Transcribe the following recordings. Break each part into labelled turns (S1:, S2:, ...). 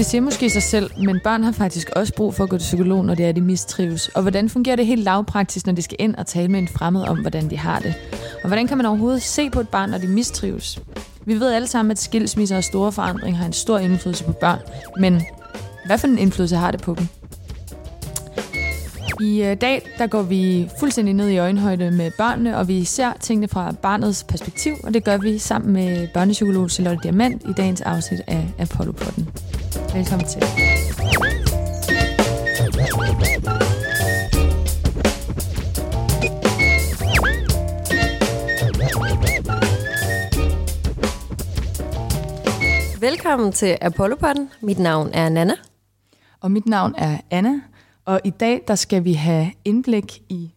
S1: Det siger måske sig selv, men børn har faktisk også brug for at gå til psykolog, når det er, de mistrives. Og hvordan fungerer det helt lavpraktisk, når de skal ind og tale med en fremmed om, hvordan de har det? Og hvordan kan man overhovedet se på et barn, når de mistrives? Vi ved alle sammen, at skilsmisser og store forandringer har en stor indflydelse på børn. Men hvad for en indflydelse har det på dem? I øh, dag der går vi fuldstændig ned i øjenhøjde med børnene, og vi ser tingene fra barnets perspektiv, og det gør vi sammen med børnepsykolog Charlotte Diamant i dagens afsnit af Apollo Podden. Velkommen til.
S2: Velkommen til Apollopodden. Mit navn er Nana.
S1: Og mit navn er Anna, og i dag der skal vi have indblik i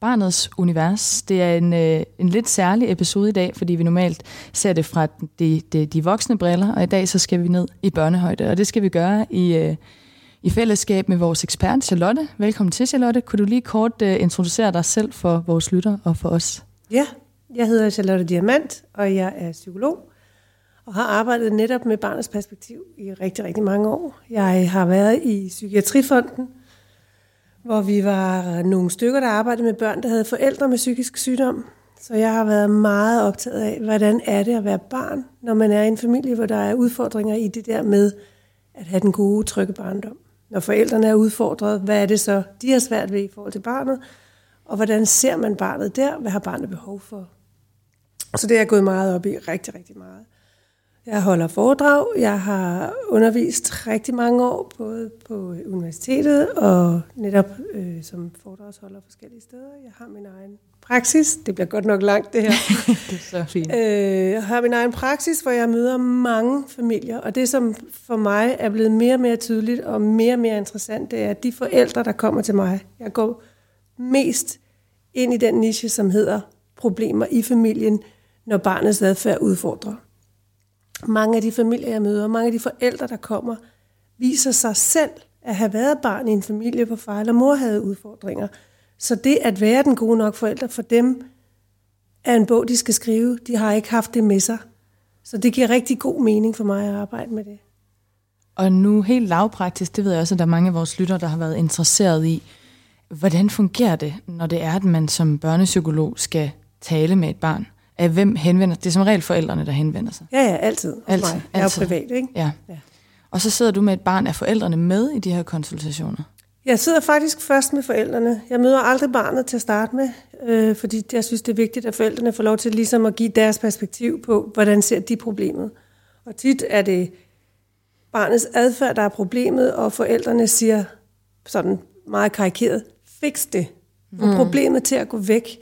S1: barnets univers. Det er en, øh, en lidt særlig episode i dag, fordi vi normalt ser det fra de, de, de voksne briller, og i dag så skal vi ned i børnehøjde, og det skal vi gøre i, øh, i fællesskab med vores ekspert Charlotte. Velkommen til Charlotte. Kunne du lige kort øh, introducere dig selv for vores lytter og for os?
S3: Ja, jeg hedder Charlotte Diamant, og jeg er psykolog og har arbejdet netop med barnets perspektiv i rigtig, rigtig mange år. Jeg har været i Psykiatrifonden, hvor vi var nogle stykker, der arbejdede med børn, der havde forældre med psykisk sygdom. Så jeg har været meget optaget af, hvordan er det at være barn, når man er i en familie, hvor der er udfordringer i det der med at have den gode, trygge barndom. Når forældrene er udfordret, hvad er det så, de har svært ved i forhold til barnet? Og hvordan ser man barnet der? Hvad har barnet behov for? Så det er jeg gået meget op i, rigtig, rigtig meget. Jeg holder foredrag. Jeg har undervist rigtig mange år, både på universitetet og netop øh, som foredragsholder forskellige steder. Jeg har min egen praksis. Det bliver godt nok langt, det her.
S1: det er så fint.
S3: Øh, jeg har min egen praksis, hvor jeg møder mange familier. Og det, som for mig er blevet mere og mere tydeligt og mere og mere interessant, det er, at de forældre, der kommer til mig, jeg går mest ind i den niche, som hedder problemer i familien, når barnets adfærd udfordrer mange af de familier, jeg møder, mange af de forældre, der kommer, viser sig selv at have været barn i en familie, hvor far eller mor havde udfordringer. Så det at være den gode nok forælder for dem, er en bog, de skal skrive. De har ikke haft det med sig. Så det giver rigtig god mening for mig at arbejde med det.
S1: Og nu helt lavpraktisk, det ved jeg også, at der er mange af vores lytter, der har været interesseret i, hvordan fungerer det, når det er, at man som børnepsykolog skal tale med et barn? Af hvem henvender Det er som regel forældrene, der henvender sig.
S3: Ja, ja, altid.
S1: Altid.
S3: Mig. Jeg er privat, ikke?
S1: Ja. ja. Og så sidder du med et barn. Er forældrene med i de her konsultationer?
S3: Jeg sidder faktisk først med forældrene. Jeg møder aldrig barnet til at starte med, øh, fordi jeg synes, det er vigtigt, at forældrene får lov til ligesom at give deres perspektiv på, hvordan ser de problemet. Og tit er det barnets adfærd, der er problemet, og forældrene siger sådan meget karikeret, fix det. Få mm. problemet til at gå væk.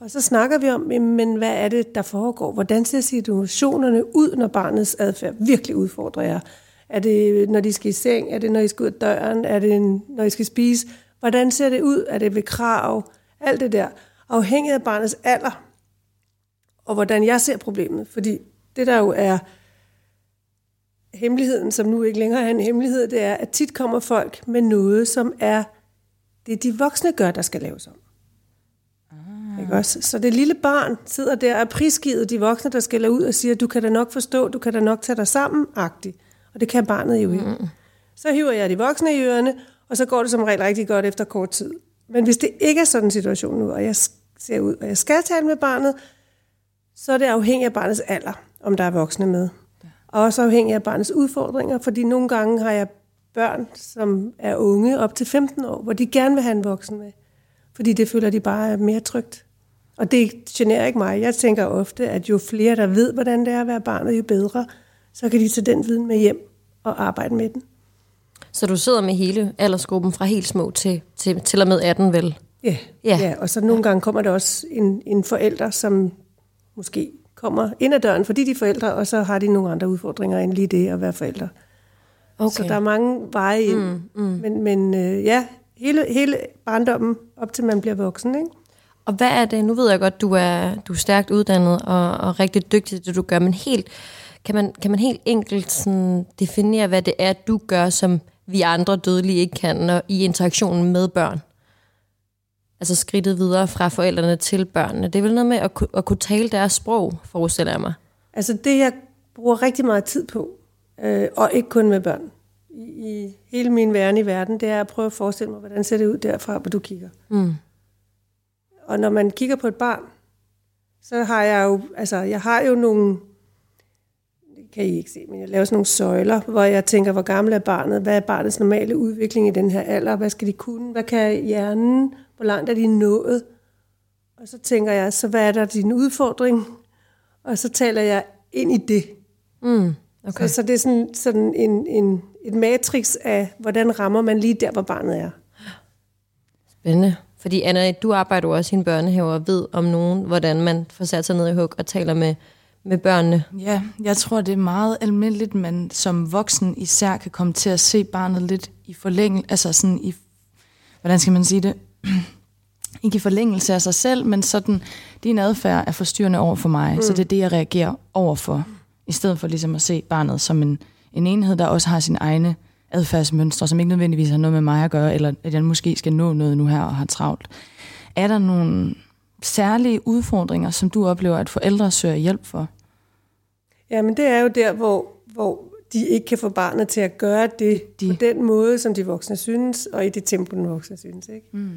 S3: Og så snakker vi om, men hvad er det, der foregår? Hvordan ser situationerne ud, når barnets adfærd virkelig udfordrer jer? Er det, når de skal i seng? Er det, når I skal ud af døren? Er det, når I skal spise? Hvordan ser det ud? Er det ved krav? Alt det der. Afhængig af barnets alder. Og hvordan jeg ser problemet. Fordi det, der jo er hemmeligheden, som nu ikke længere er en hemmelighed, det er, at tit kommer folk med noget, som er det, de voksne gør, der skal laves om. Ikke også? Så det lille barn sidder der og er prisgivet de voksne, der skælder ud og siger, du kan da nok forstå, du kan da nok tage dig sammen, agtigt. Og det kan barnet jo ikke. Mm. Så hiver jeg de voksne i ørerne, og så går det som regel rigtig godt efter kort tid. Men hvis det ikke er sådan en situation nu, og jeg ser ud, og jeg skal tale med barnet, så er det afhængigt af barnets alder, om der er voksne med. Og også afhængigt af barnets udfordringer, fordi nogle gange har jeg børn, som er unge op til 15 år, hvor de gerne vil have en voksen med. Fordi det føler de bare er mere trygt. Og det generer ikke mig. Jeg tænker ofte, at jo flere, der ved, hvordan det er at være barnet, jo bedre, så kan de tage den viden med hjem og arbejde med den.
S2: Så du sidder med hele aldersgruppen fra helt små til, til, til og med 18, vel?
S3: Ja,
S2: Ja.
S3: ja. ja og så nogle gange kommer der også en, en forælder, som måske kommer ind ad døren, fordi de er forældre, og så har de nogle andre udfordringer end lige det at være forældre. Okay. Så der er mange veje ind. Mm, mm. Men, men øh, ja, hele, hele barndommen, op til man bliver voksen, ikke?
S2: Og hvad er det? Nu ved jeg godt, du er, du er stærkt uddannet og, og rigtig dygtig til det, du gør, men helt, kan, man, kan man helt enkelt sådan definere, hvad det er, du gør, som vi andre dødelige ikke kan, når, i interaktionen med børn? Altså skridtet videre fra forældrene til børnene. Det er vel noget med at, at kunne tale deres sprog, forestiller jeg mig.
S3: Altså det, jeg bruger rigtig meget tid på, øh, og ikke kun med børn, i, i hele min verden i verden, det er at prøve at forestille mig, hvordan ser det ud derfra, hvor du kigger.
S2: Mm.
S3: Og når man kigger på et barn, så har jeg jo, altså jeg har jo nogle, det kan I ikke se, men jeg laver sådan nogle søjler, hvor jeg tænker, hvor gammel er barnet, hvad er barnets normale udvikling i den her alder, hvad skal de kunne, hvad kan hjernen, hvor langt er de nået, og så tænker jeg, så hvad er der din udfordring, og så taler jeg ind i det.
S2: Mm.
S3: Okay. Så, så det er sådan, sådan en, en, et matrix af, hvordan rammer man lige der, hvor barnet er.
S2: Spændende. Fordi Anna, du arbejder jo også i en børnehave og ved om nogen, hvordan man får sat sig ned i hug og taler med, med børnene.
S1: Ja, jeg tror, det er meget almindeligt, man som voksen især kan komme til at se barnet lidt i forlængelse, altså sådan i, hvordan skal man sige det, ikke i forlængelse af sig selv, men sådan, din adfærd er forstyrrende over for mig, mm. så det er det, jeg reagerer over for, i stedet for ligesom at se barnet som en, en enhed, der også har sin egne adfærdsmønstre, som ikke nødvendigvis har noget med mig at gøre, eller at jeg måske skal nå noget nu her og har travlt. Er der nogle særlige udfordringer, som du oplever, at forældre søger hjælp for?
S3: Ja, men det er jo der, hvor, hvor de ikke kan få barnet til at gøre det de. på den måde, som de voksne synes, og i det tempo, den voksne synes. Ikke? Mm.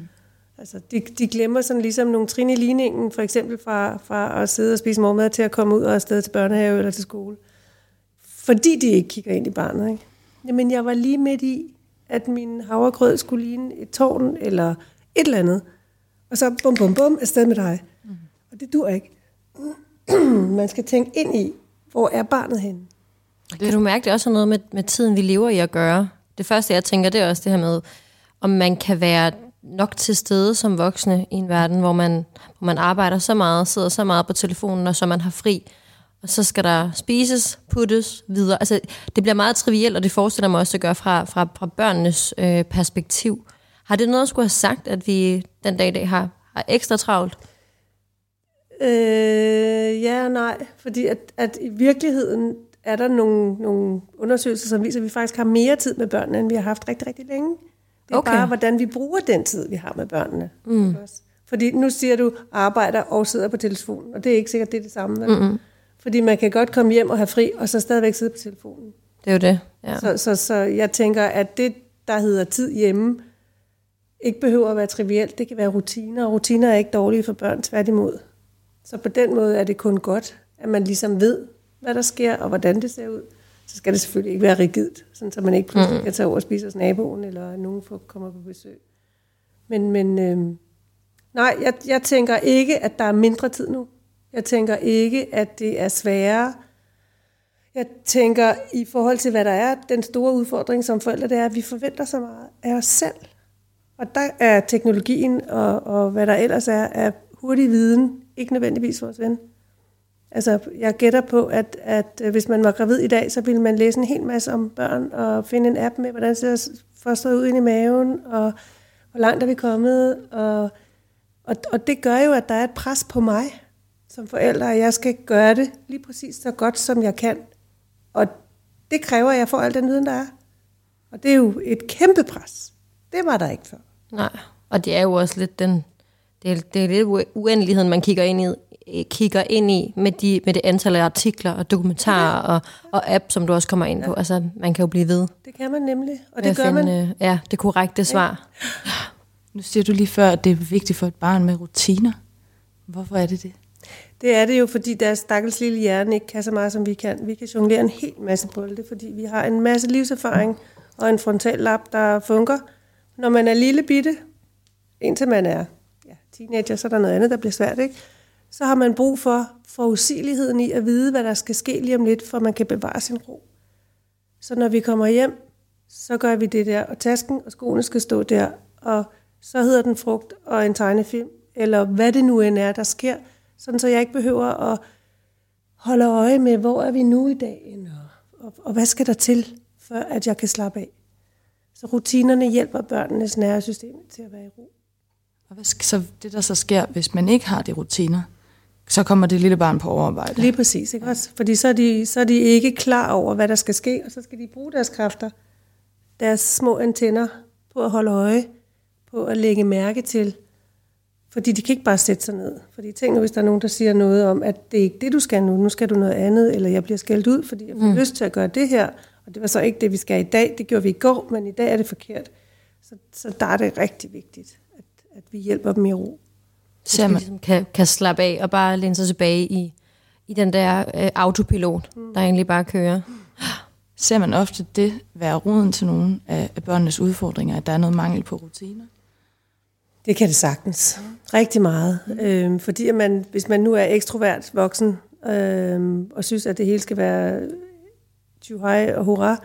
S3: Altså, de, de glemmer sådan ligesom nogle trin i ligningen, for eksempel fra, fra at sidde og spise morgenmad til at komme ud og afsted til børnehave eller til skole. Fordi de ikke kigger ind i barnet. Ikke? Jamen, jeg var lige midt i, at min havregrød skulle ligne et tårn eller et eller andet. Og så bum, bum, bum, afsted med dig. Mm. Og det dur ikke. Man skal tænke ind i, hvor er barnet henne?
S2: Kan du mærke, det også har noget med, med tiden, vi lever i at gøre? Det første, jeg tænker, det er også det her med, om man kan være nok til stede som voksne i en verden, hvor man, hvor man arbejder så meget, sidder så meget på telefonen, og så man har fri, og så skal der spises, puttes videre. Altså, det bliver meget trivielt, og det forestiller mig også at gøre fra, fra, fra børnenes øh, perspektiv. Har det noget at skulle have sagt, at vi den dag i dag har, har ekstra travlt?
S3: Øh, ja og nej, fordi at, at i virkeligheden er der nogle, nogle undersøgelser, som viser, at vi faktisk har mere tid med børnene, end vi har haft rigtig, rigtig længe. Det er okay. bare, hvordan vi bruger den tid, vi har med børnene. Mm. Fordi nu siger du, arbejder og sidder på telefonen, og det er ikke sikkert, det er det samme. Vel? Mm-hmm. Fordi man kan godt komme hjem og have fri, og så stadigvæk sidde på telefonen.
S2: Det er jo det, ja.
S3: Så, så, så jeg tænker, at det, der hedder tid hjemme, ikke behøver at være trivielt. Det kan være rutiner, og rutiner er ikke dårlige for børn, tværtimod. Så på den måde er det kun godt, at man ligesom ved, hvad der sker, og hvordan det ser ud. Så skal det selvfølgelig ikke være rigidt, sådan, så man ikke pludselig kan tage over og spise hos naboen, eller nogen får, kommer på besøg. Men, men øh, nej, jeg, jeg tænker ikke, at der er mindre tid nu. Jeg tænker ikke, at det er sværere. Jeg tænker, i forhold til, hvad der er, den store udfordring som forældre, det er, at vi forventer så meget af os selv. Og der er teknologien og, og hvad der ellers er, er hurtig viden, ikke nødvendigvis vores ven. Altså, jeg gætter på, at, at øh, hvis man var gravid i dag, så ville man læse en hel masse om børn, og finde en app med, hvordan ser fosteret ud ind i maven, og hvor langt er vi kommet. Og, og, og det gør jo, at der er et pres på mig som forælder, at jeg skal gøre det lige præcis så godt, som jeg kan. Og det kræver, at jeg får al den viden, der er. Og det er jo et kæmpe pres. Det var der ikke før.
S2: Nej, og det er jo også lidt den, det er, det er lidt uendeligheden, man kigger ind i, kigger ind i med, de, med det antal af artikler og dokumentarer og, og app, som du også kommer ind på. Ja. Altså, man kan jo blive ved.
S3: Det kan man nemlig, og det gør finde, man.
S2: Ja, det korrekte svar.
S1: Ja. Nu siger du lige før, at det er vigtigt for et barn med rutiner. Hvorfor er det det?
S3: Det er det jo, fordi deres stakkels lille hjerne ikke kan så meget, som vi kan. Vi kan jonglere en hel masse bolde, fordi vi har en masse livserfaring og en frontallap, der fungerer. Når man er lille bitte, indtil man er ja, teenager, så er der noget andet, der bliver svært, ikke? så har man brug for forudsigeligheden i at vide, hvad der skal ske lige om lidt, for man kan bevare sin ro. Så når vi kommer hjem så gør vi det der, og tasken og skoene skal stå der, og så hedder den frugt og en tegnefilm, eller hvad det nu end er, der sker, sådan så jeg ikke behøver at holde øje med, hvor er vi nu i dagen, og, og, og hvad skal der til, for at jeg kan slappe af. Så rutinerne hjælper børnenes nervesystem til at være i ro.
S1: Og hvad skal, så det, der så sker, hvis man ikke har de rutiner, så kommer det lille barn på overarbejde.
S3: Lige præcis, ikke også? Fordi så er, de, så er de ikke klar over, hvad der skal ske, og så skal de bruge deres kræfter, deres små antenner, på at holde øje, på at lægge mærke til. Fordi de kan ikke bare sætte sig ned. Fordi tænk nu, hvis der er nogen, der siger noget om, at det er ikke det, du skal nu, nu skal du noget andet, eller jeg bliver skældt ud, fordi jeg får mm. lyst til at gøre det her, og det var så ikke det, vi skal i dag, det gjorde vi i går, men i dag er det forkert. Så, så der er det rigtig vigtigt, at, at vi hjælper dem i ro.
S2: Så man ligesom kan, kan slappe af og bare læne sig tilbage i, i den der øh, autopilot, mm. der egentlig bare kører.
S1: Ser man ofte det være roden til nogle af, af børnenes udfordringer, at der er noget mangel på rutiner?
S3: Det kan det sagtens. Rigtig meget. Mm. Øhm, fordi at man, hvis man nu er ekstrovert voksen, øhm, og synes, at det hele skal være tjuhej og hurra,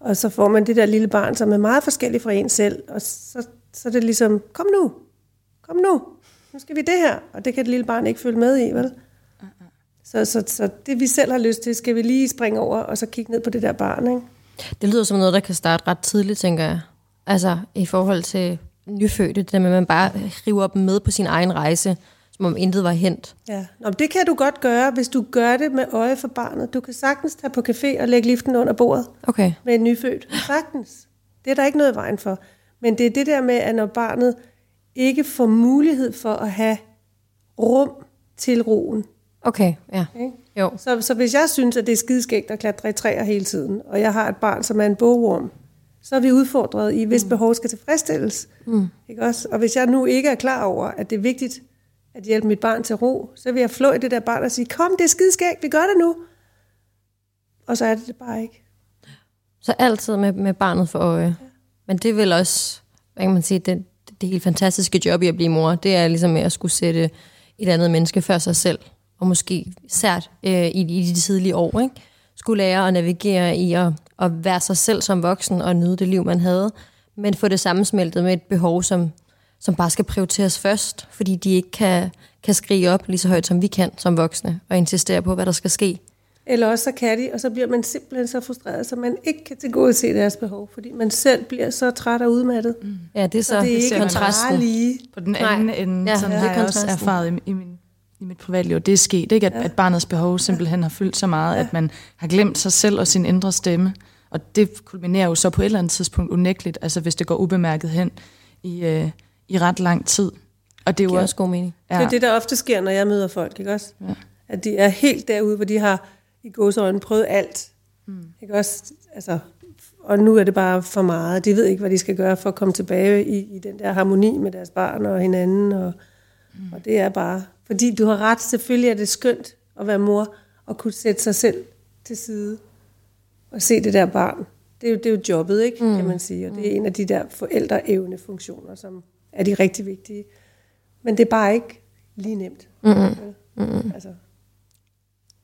S3: og så får man det der lille barn, som er meget forskellig fra en selv, og så, så er det ligesom, kom nu, kom nu, nu skal vi det her, og det kan det lille barn ikke følge med i, vel? Uh-uh. Så, så, så det vi selv har lyst til, skal vi lige springe over, og så kigge ned på det der barn, ikke?
S2: Det lyder som noget, der kan starte ret tidligt, tænker jeg. Altså i forhold til nyfødte, det der med, at man bare river dem med på sin egen rejse, som om intet var hent.
S3: Ja, Nå, det kan du godt gøre, hvis du gør det med øje for barnet. Du kan sagtens tage på café og lægge liften under bordet
S2: okay.
S3: med en nyfødt. Sagtens. Det er der ikke noget vejen for. Men det er det der med, at når barnet ikke får mulighed for at have rum til roen.
S2: Okay, ja. Okay?
S3: Jo. Så, så hvis jeg synes, at det er skideskægt at klatre i træer hele tiden, og jeg har et barn, som er en bogorm, så er vi udfordret i, hvis mm. behov skal tilfredsstilles. Mm. Ikke også? Og hvis jeg nu ikke er klar over, at det er vigtigt at hjælpe mit barn til ro, så vil jeg flå i det der barn og sige, kom, det er skideskægt, vi gør det nu. Og så er det det bare ikke.
S2: Så altid med, med barnet for øje. Ja. Men det er vel også, hvad kan man sige, det, det helt fantastiske job i at blive mor, det er ligesom at skulle sætte et andet menneske før sig selv, og måske sært øh, i, i de tidlige år, ikke? skulle lære at navigere i at, at være sig selv som voksen og nyde det liv, man havde, men få det sammensmeltet med et behov, som, som bare skal prioriteres først, fordi de ikke kan, kan skrige op lige så højt, som vi kan som voksne, og insistere på, hvad der skal ske.
S3: Eller også så kan de, og så bliver man simpelthen så frustreret, så man ikke kan tilgodese deres behov, fordi man selv bliver så træt og udmattet. Mm.
S2: Ja, det er så, så det er ikke kontrasten.
S1: lige. På den anden Nej. ende, ja, som ja, har jeg også erfaret i, i, min, i mit privatliv, det er sket, ikke? At, ja. at barnets behov simpelthen har fyldt så meget, ja. at man har glemt sig selv og sin indre stemme. Og det kulminerer jo så på et eller andet tidspunkt unægteligt, altså hvis det går ubemærket hen i, øh, i ret lang tid.
S2: Og det er jo også god mening.
S3: Ja. Det er det, der ofte sker, når jeg møder folk, ikke også? Ja. At de er helt derude, hvor de har i gåsøjne prøvet alt. Mm. Ikke også? Altså, og nu er det bare for meget. De ved ikke, hvad de skal gøre for at komme tilbage i, i den der harmoni med deres barn og hinanden. Og, mm. og det er bare... Fordi du har ret, selvfølgelig er det skønt at være mor og kunne sætte sig selv til side og se det der barn. Det er jo, det er jo jobbet, ikke, mm. kan man sige. Og det er en af de der forældreevnefunktioner, som er de rigtig vigtige. Men det er bare ikke lige nemt. Mm-hmm. Mm-hmm.
S1: Altså,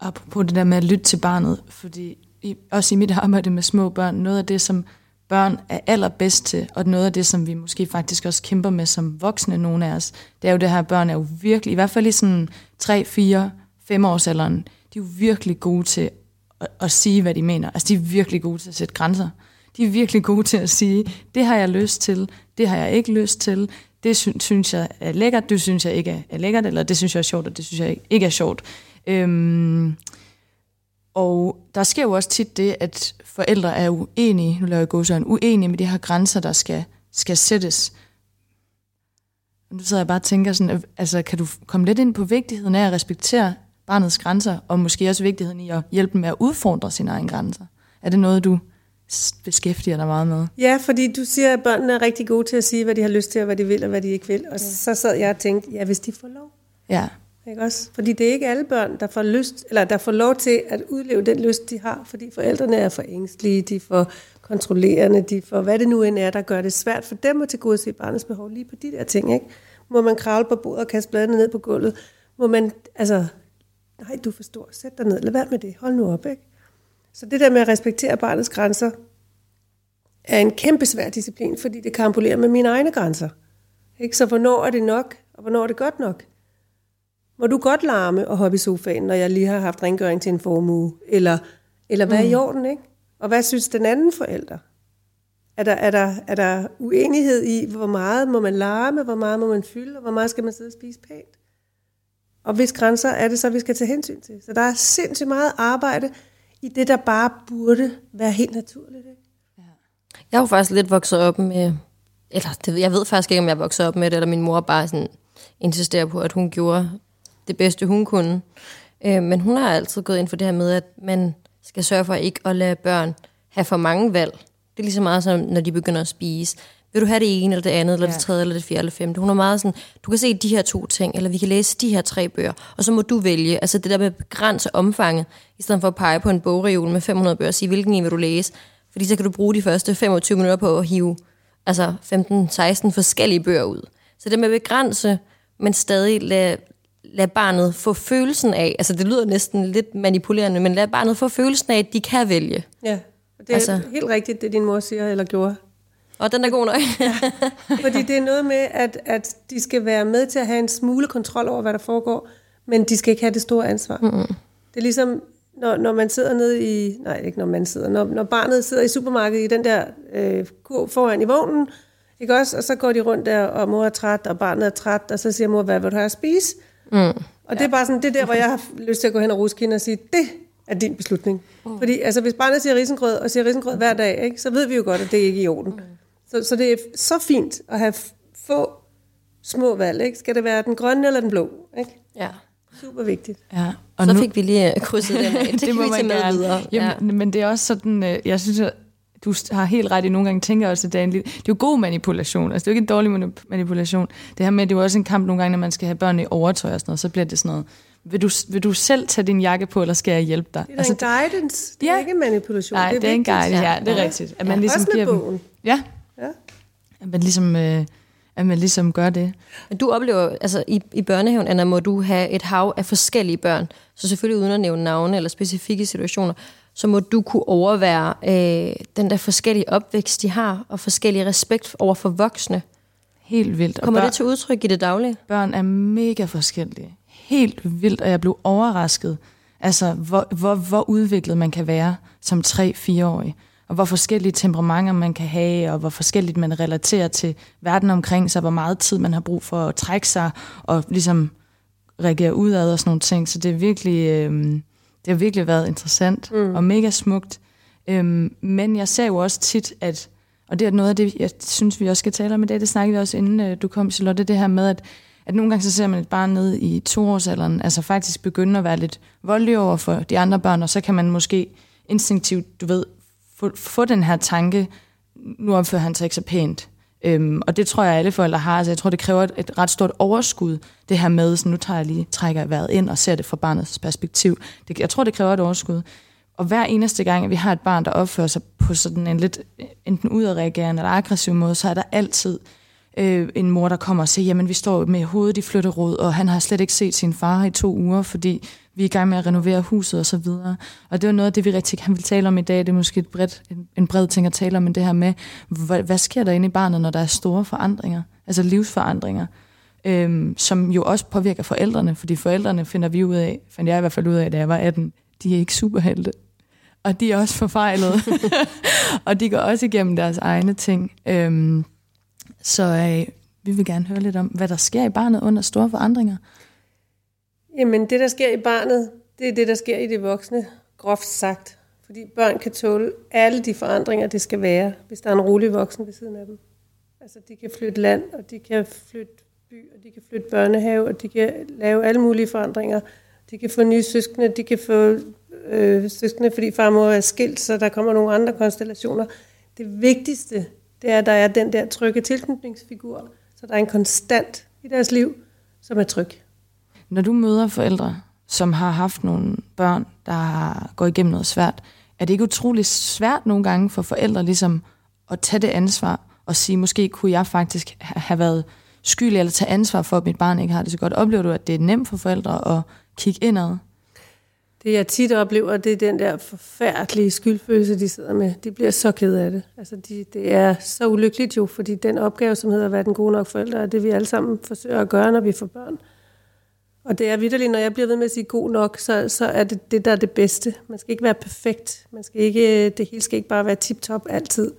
S1: apropos det der med at lytte til barnet, fordi i, også i mit arbejde med små børn, noget af det, som børn er allerbedst til, og noget af det, som vi måske faktisk også kæmper med som voksne, nogle af os, det er jo det her, børn er jo virkelig, i hvert fald i sådan 3, 4, 5 års alderen, de er jo virkelig gode til at, at sige, hvad de mener. Altså, de er virkelig gode til at sætte grænser. De er virkelig gode til at sige, det har jeg lyst til, det har jeg ikke lyst til, det synes, synes jeg er lækkert, det synes jeg ikke er lækkert, eller det synes jeg er sjovt, og det synes jeg ikke er sjovt. Øhm, og der sker jo også tit det, at forældre er uenige, nu laver jeg gå uenige med de her grænser, der skal, skal sættes. Nu sidder jeg bare og tænker sådan, øh, altså kan du komme lidt ind på vigtigheden af at respektere barnets grænser, og måske også vigtigheden i at hjælpe dem med at udfordre sine egne grænser? Er det noget, du beskæftiger dig meget med?
S3: Ja, fordi du siger, at børnene er rigtig gode til at sige, hvad de har lyst til, og hvad de vil, og hvad de ikke vil. Og ja. så sad jeg og tænkte, ja, hvis de får lov.
S1: Ja.
S3: Ikke også? Fordi det er ikke alle børn, der får, lyst, eller der får lov til at udleve den lyst, de har, fordi forældrene er for ængstlige, de er for kontrollerende, de får hvad det nu end er, der gør det svært for dem at tilgodese barnets behov lige på de der ting. Ikke? Må man kravle på bordet og kaste bladene ned på gulvet? Må man, altså, nej, du forstår, sæt dig ned, lad være med det, hold nu op. Ikke? Så det der med at respektere barnets grænser, er en kæmpe svær disciplin, fordi det karambolerer med mine egne grænser. Ikke? Så hvornår er det nok, og hvornår er det godt nok? Må du godt larme og hoppe i sofaen, når jeg lige har haft rengøring til en formue? Eller, eller hvad er i
S2: Mm.
S3: orden, ikke? Og hvad synes den anden forælder? Er der, er, der, er der uenighed i, hvor meget må man larme, hvor meget må man fylde, og hvor meget skal man sidde og spise pænt? Og hvis grænser er det så, vi skal tage hensyn til. Så der er sindssygt meget arbejde i det, der bare burde være helt naturligt. Ikke? Ja.
S2: Jeg har jo faktisk lidt vokset op med, eller det, jeg ved faktisk ikke, om jeg voksede op med det, eller min mor bare sådan insisterer på, at hun gjorde det bedste, hun kunne. Øh, men hun har altid gået ind for det her med, at man skal sørge for ikke at lade børn have for mange valg. Det er lige så meget som, når de begynder at spise. Vil du have det ene, eller det andet, eller det
S1: Ja.
S2: tredje, eller det fjerde, eller femte? Hun er meget sådan, du kan se de her to ting, eller vi kan læse de her tre bøger, og så må du vælge. Altså det der med at begrænse omfanget, i stedet for at pege på en bogreol med 500 bøger og sige, hvilken en vil du læse? Fordi så kan du bruge de første 25 minutter på at hive altså 15-16 forskellige bøger ud. Så det med at begrænse, men stadig lade, lade barnet få følelsen af, altså det lyder næsten lidt manipulerende, men lade barnet få følelsen af, at de kan vælge.
S3: Ja, det er Altså- helt rigtigt, det din mor siger eller gjorde.
S2: Og den er god nok.
S3: Fordi det er noget med, at, at de skal være med til at have en smule kontrol over, hvad der foregår, men de skal ikke have det store ansvar. Mm-hmm. Det er ligesom, når, når man sidder nede i... Nej, ikke når man sidder. Når, når barnet sidder i supermarkedet i den der øh, kurv foran i vognen, ikke også? Og så går de rundt der, og mor er træt, og barnet er træt, og så siger mor, hvad vil du have at spise? Mm. Og ja. det er bare sådan, det er der, hvor jeg har lyst til at gå hen og ruske hende og sige, det er din beslutning. Mm. Fordi altså, hvis barnet siger risengrød, og siger risengrød hver dag, ikke, så ved vi jo godt, at det ikke er i orden. Mm. Så, så det er så fint at have få små valg. Ikke? Skal det være den grønne eller den blå? Ikke?
S2: ja.
S3: Super vigtigt.
S1: Ja. Og
S2: Så
S1: nu,
S2: fik vi lige øh, krydset den af. Det, det kan vi tage med videre.
S1: Jamen,
S2: ja.
S1: Men det er også sådan, øh, jeg synes, at du har helt ret i, nogle gange tænker også, at det er, en lille, det er jo god manipulation. Altså, det er jo ikke en dårlig manip- manipulation. Det her med, det er jo også en kamp nogle gange, når man skal have børn i overtøj og sådan noget, så bliver det sådan noget, vil du, vil du selv tage din jakke på, eller skal jeg hjælpe dig?
S3: Det er altså, en guidance. Det er
S1: ja.
S3: ikke manipulation.
S1: nej,
S3: det er,
S1: det er en
S3: vigtigt.
S1: guide, ja, det er
S2: Ja.
S1: rigtigt. At man
S3: Ja.
S1: ligesom
S3: Også med
S1: giver dem,
S3: bogen.
S1: ja,
S3: Ja.
S1: At man ligesom, øh, at man ligesom gør det.
S2: Du oplever, altså i, i børnehaven, Anna, må du have et hav af forskellige børn. Så selvfølgelig uden at nævne navne eller specifikke situationer, så må du kunne overvære øh, den der forskellige opvækst, de har, og forskellige respekt over for voksne.
S1: Helt vildt. Og
S2: Kommer
S1: børn-
S2: det til udtryk i det daglige?
S1: børn er mega forskellige. Helt vildt, og jeg blev overrasket. Altså, hvor, hvor, hvor udviklet man kan være som 3-4-årig. Og hvor forskellige temperamenter man kan have, og hvor forskelligt man relaterer til verden omkring sig, hvor meget tid man har brug for at trække sig, og ligesom reagere udad og sådan nogle ting. Så det er virkelig, øh, det har virkelig været interessant mm. og mega smukt. Øhm, men jeg ser jo også tit, at, og det er noget af det, jeg synes, vi også skal tale om i dag, det snakkede vi også inden øh, du kom, Charlotte, det her med, at, at nogle gange så ser man et barn nede i toårsalderen, altså faktisk begynde at være lidt voldelig over for de andre børn, og så kan man måske instinktivt, du ved, få, få den her tanke, nu opfører han sig ikke så pænt. Øhm, og det tror jeg, alle forældre har. Altså, jeg tror, det kræver et, et ret stort overskud, det her med, så nu tager jeg lige, trækker jeg vejret ind og ser det fra barnets perspektiv. Det, jeg tror, det kræver et overskud. Og hver eneste gang, at vi har et barn, der opfører sig på sådan en lidt enten udadreagerende eller aggressiv måde, så er der altid øh, en mor, der kommer og siger, jamen vi står med hovedet i flytterod, og han har slet ikke set sin far i to uger, fordi vi er i gang med at renovere huset og så videre. Og det var noget af det, vi rigtig gerne vil tale om i dag. Det er måske et bredt, en, en bred ting at tale om, men det her med, hvad, hvad sker der inde i barnet, når der er store forandringer, altså livsforandringer, øhm, som jo også påvirker forældrene, fordi forældrene finder vi ud af, fandt jeg i hvert fald ud af, da jeg var 18, de er ikke superhelte. Og de er også forfejlede. og de går også igennem deres egne ting. Øhm, så øh, vi vil gerne høre lidt om, hvad der sker i barnet under store forandringer.
S3: Jamen, det, der sker i barnet, det er det, der sker i det voksne, groft sagt. Fordi børn kan tåle alle de forandringer, det skal være, hvis der er en rolig voksen ved siden af dem. Altså, de kan flytte land, og de kan flytte by, og de kan flytte børnehave, og de kan lave alle mulige forandringer. De kan få nye søskende, de kan få øh, søskende, fordi far og mor er skilt, så der kommer nogle andre konstellationer. Det vigtigste, det er, at der er den der trygge tilknytningsfigur, så der er en konstant i deres liv, som er tryg.
S1: Når du møder forældre, som har haft nogle børn, der går igennem noget svært, er det ikke utroligt svært nogle gange for forældre ligesom at tage det ansvar og sige, måske kunne jeg faktisk have været skyldig eller tage ansvar for, at mit barn ikke har det så godt. Oplever du, at det er nemt for forældre at kigge indad?
S3: Det jeg tit oplever, det er den der forfærdelige skyldfølelse, de sidder med. De bliver så ked af det. Altså, de, det er så ulykkeligt jo, fordi den opgave, som hedder at være den gode nok forælder, er det, vi alle sammen forsøger at gøre, når vi får børn. Og det er vidderligt, når jeg bliver ved med at sige god nok, så, så er det det, der er det bedste. Man skal ikke være perfekt. Man skal ikke, det hele skal ikke bare være tip-top altid.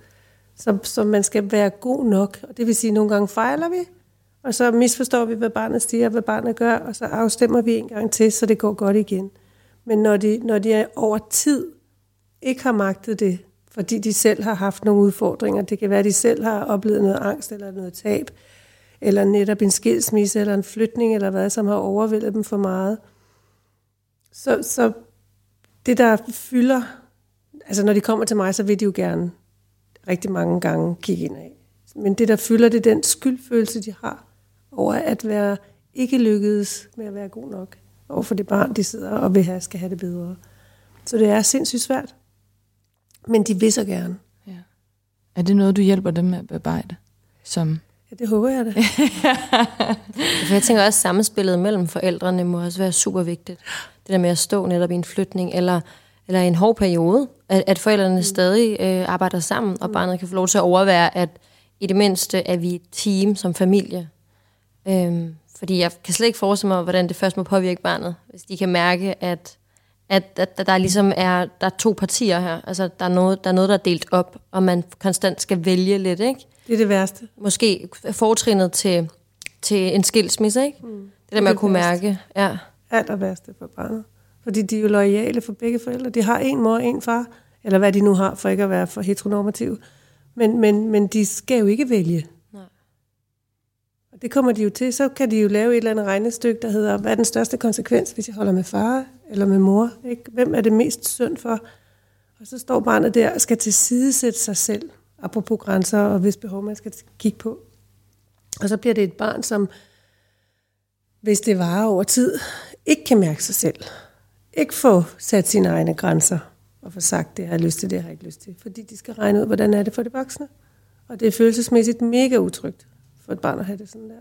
S3: Så, så man skal være god nok. Og det vil sige, at nogle gange fejler vi, og så misforstår vi, hvad barnet siger, hvad barnet gør, og så afstemmer vi en gang til, så det går godt igen. Men når de, når de over tid ikke har magtet det, fordi de selv har haft nogle udfordringer, det kan være, at de selv har oplevet noget angst eller noget tab, eller netop en skilsmisse eller en flytning eller hvad, som har overvældet dem for meget. Så, så det, der fylder, altså når de kommer til mig, så vil de jo gerne rigtig mange gange kigge ind af. Men det, der fylder, det er den skyldfølelse, de har over at være ikke lykkedes med at være god nok over for det barn, de sidder og vil have, skal have det bedre. Så det er sindssygt svært. Men de vil så gerne. Ja.
S1: Er det noget, du hjælper dem med at bearbejde? Som
S3: Ja, det håber jeg da.
S2: For jeg tænker også, at samspillet mellem forældrene må også være super vigtigt. Det der med at stå netop i en flytning, eller, eller i en hård periode, at, at forældrene mm. stadig øh, arbejder sammen, og mm. barnet kan få lov til at overvære, at i det mindste er vi et team som familie. Øhm, fordi jeg kan slet ikke forestille mig, hvordan det først må påvirke barnet, hvis de kan mærke, at, at, at, at der ligesom er, der er to partier her. Altså, der er, noget, der er noget, der er delt op, og man konstant skal vælge lidt, ikke?
S3: Det er det værste.
S2: Måske fortrinet til, til en skilsmisse, ikke? Mm. Det der med det at kunne værste. mærke. Ja.
S3: Aller værste for barnet. Fordi de er jo lojale for begge forældre. De har en mor og en far, eller hvad de nu har, for ikke at være for heteronormative. Men, men, men de skal jo ikke vælge. Det kommer de jo til. Så kan de jo lave et eller andet regnestykke, der hedder, hvad er den største konsekvens, hvis jeg holder med far eller med mor? Ikke? Hvem er det mest synd for? Og så står barnet der og skal tilsidesætte sig selv apropos grænser og hvis behov man skal kigge på. Og så bliver det et barn, som hvis det varer over tid, ikke kan mærke sig selv. Ikke få sat sine egne grænser og få sagt, det har jeg lyst til, det har jeg ikke lyst til. Fordi de skal regne ud, hvordan er det for de voksne. Og det er følelsesmæssigt mega utrygt for et barn at have det sådan der.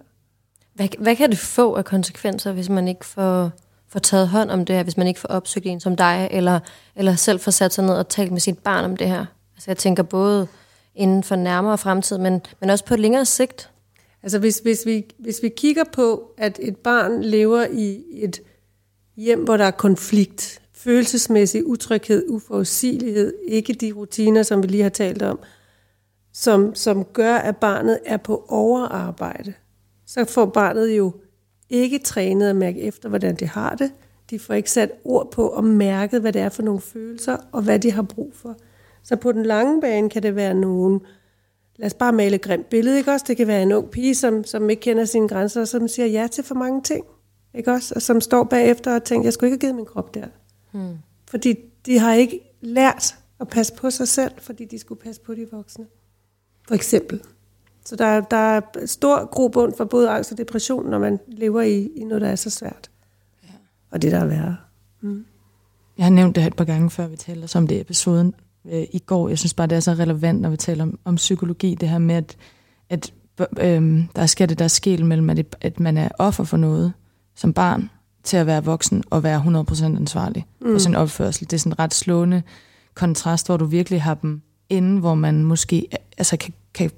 S2: Hvad, hvad kan det få af konsekvenser, hvis man ikke får, får taget hånd om det her, hvis man ikke får opsøgt en som dig, eller, eller selv får sat sig ned og talt med sit barn om det her? Altså jeg tænker både inden for nærmere fremtid, men, men også på et længere sigt?
S3: Altså hvis, hvis, vi, hvis vi kigger på, at et barn lever i et hjem, hvor der er konflikt, følelsesmæssig utryghed, uforudsigelighed, ikke de rutiner, som vi lige har talt om, som, som gør, at barnet er på overarbejde, så får barnet jo ikke trænet at mærke efter, hvordan det har det. De får ikke sat ord på og mærket, hvad det er for nogle følelser, og hvad de har brug for. Så på den lange bane kan det være nogen, lad os bare male et grimt billede, ikke også? Det kan være en ung pige, som, som ikke kender sine grænser, og som siger ja til for mange ting, ikke også? Og som står bagefter og tænker, jeg skulle ikke have givet min krop der. Hmm. Fordi de har ikke lært at passe på sig selv, fordi de skulle passe på de voksne. For eksempel. Så der, der er stor grobund for både angst og depression, når man lever i, i noget, der er så svært. Ja. Og det, der er værre. Mm.
S1: Jeg har nævnt det her et par gange før, vi talte om det i episoden, øh, i går. Jeg synes bare, det er så relevant, når vi taler om, om psykologi, det her med, at, at øh, der sker det der skil mellem, at, at man er offer for noget som barn, til at være voksen og være 100% ansvarlig mm. for sin opførsel. Det er sådan en ret slående kontrast, hvor du virkelig har dem inde, hvor man måske altså kan, kan,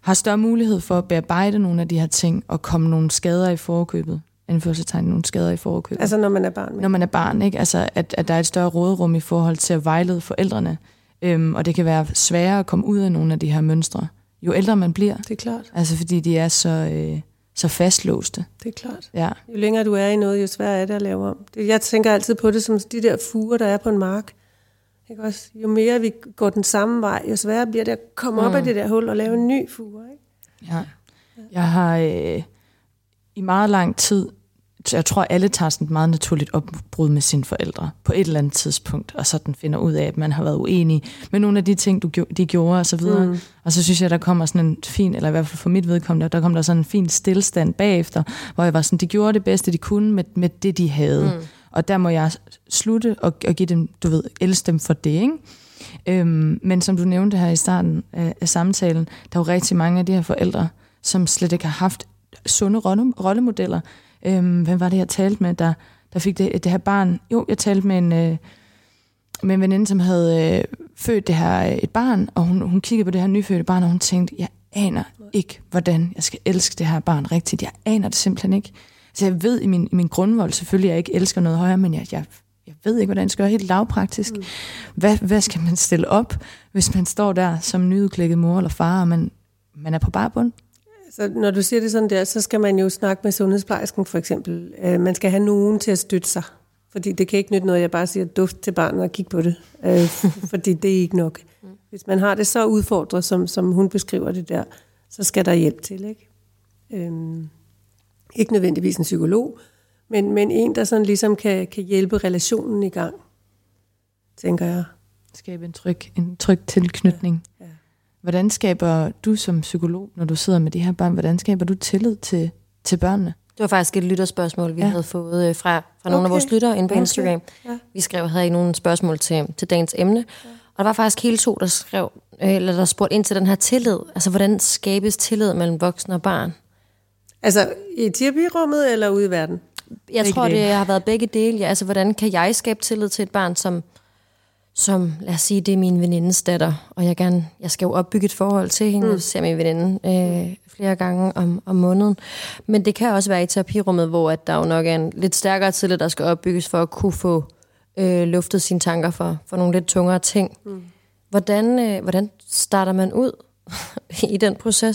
S1: har større mulighed for at bearbejde nogle af de her ting og komme nogle skader i forkøbet anførselstegn nogle skader i forkøbet.
S3: Altså når man er barn?
S1: Med. Når man er barn, ikke? Altså at, at der er et større råderum i forhold til at vejlede forældrene. Øhm, og det kan være sværere at komme ud af nogle af de her mønstre, jo ældre man bliver.
S3: Det er klart.
S1: Altså fordi de er så, øh, så fastlåste.
S3: Det er klart.
S1: Ja.
S3: Jo længere du er i noget, jo sværere er det at lave om. Jeg tænker altid på det som de der fuger, der er på en mark. Ikke også? Jo mere vi går den samme vej, jo sværere bliver det at komme mm. op af det der hul og lave en ny fuger. Ikke?
S1: Ja. Jeg har øh, i meget lang tid jeg tror, alle tager sådan et meget naturligt opbrud med sine forældre på et eller andet tidspunkt, og så den finder ud af, at man har været uenig med nogle af de ting, du, de gjorde, og så videre. Mm. Og så synes jeg, der kommer sådan en fin, eller i hvert fald for mit vedkommende, der kom der sådan en fin stillstand bagefter, hvor jeg var sådan, de gjorde det bedste, de kunne med, med det, de havde. Mm. Og der må jeg slutte og, og give dem, du ved, elske dem for det, ikke? Øhm, men som du nævnte her i starten af, af samtalen, der er jo rigtig mange af de her forældre, som slet ikke har haft sunde rollemodeller, Øhm, hvem var det, jeg talte med, der, der fik det, det her barn. Jo, jeg talte med en, øh, med en veninde, som havde øh, født det her øh, et barn, og hun, hun kiggede på det her nyfødte barn, og hun tænkte, jeg aner ikke, hvordan jeg skal elske det her barn rigtigt. Jeg aner det simpelthen ikke. Så jeg ved i min, i min grundvold selvfølgelig, at jeg ikke elsker noget højere, men jeg, jeg, jeg ved ikke, hvordan jeg skal gøre helt lavpraktisk. Mm. Hvad, hvad skal man stille op, hvis man står der som nyudklækket mor eller far, og man, man er på barbund?
S3: Så når du siger det sådan der, så skal man jo snakke med sundhedsplejersken for eksempel. Øh, man skal have nogen til at støtte sig. Fordi det kan ikke nytte noget, jeg bare siger duft til barnet og kigge på det. Øh, fordi det er ikke nok. Hvis man har det så udfordret, som, som hun beskriver det der, så skal der hjælp til. Ikke, øhm, ikke nødvendigvis en psykolog, men, men en, der sådan ligesom kan, kan hjælpe relationen i gang, tænker jeg.
S1: Skabe en tryg, en tryg tilknytning. Ja. Ja. Hvordan skaber du som psykolog, når du sidder med de her børn, hvordan skaber du tillid til, til børnene?
S2: Det var faktisk et lytterspørgsmål, vi ja. havde fået øh, fra, fra nogle okay. af vores lyttere inde på okay. Instagram. Ja. Vi skrev, havde I nogle spørgsmål til, til dagens emne. Ja. Og der var faktisk hele to, der skrev, øh, eller der spurgte ind til den her tillid. Altså, hvordan skabes tillid mellem voksne og barn?
S3: Altså, i terapirummet eller ude i verden?
S2: Jeg begge tror, det har været begge dele. Ja. Altså, hvordan kan jeg skabe tillid til et barn, som, som lad os sige, det er min venindes datter, og jeg, gerne, jeg skal jo opbygge et forhold til hende, mm. ser min veninde øh, flere gange om, om måneden. Men det kan også være i terapirummet, hvor at der jo nok er en lidt stærkere tillid, der skal opbygges for at kunne få øh, luftet sine tanker for, for nogle lidt tungere ting. Mm. Hvordan, øh, hvordan starter man ud i den proces?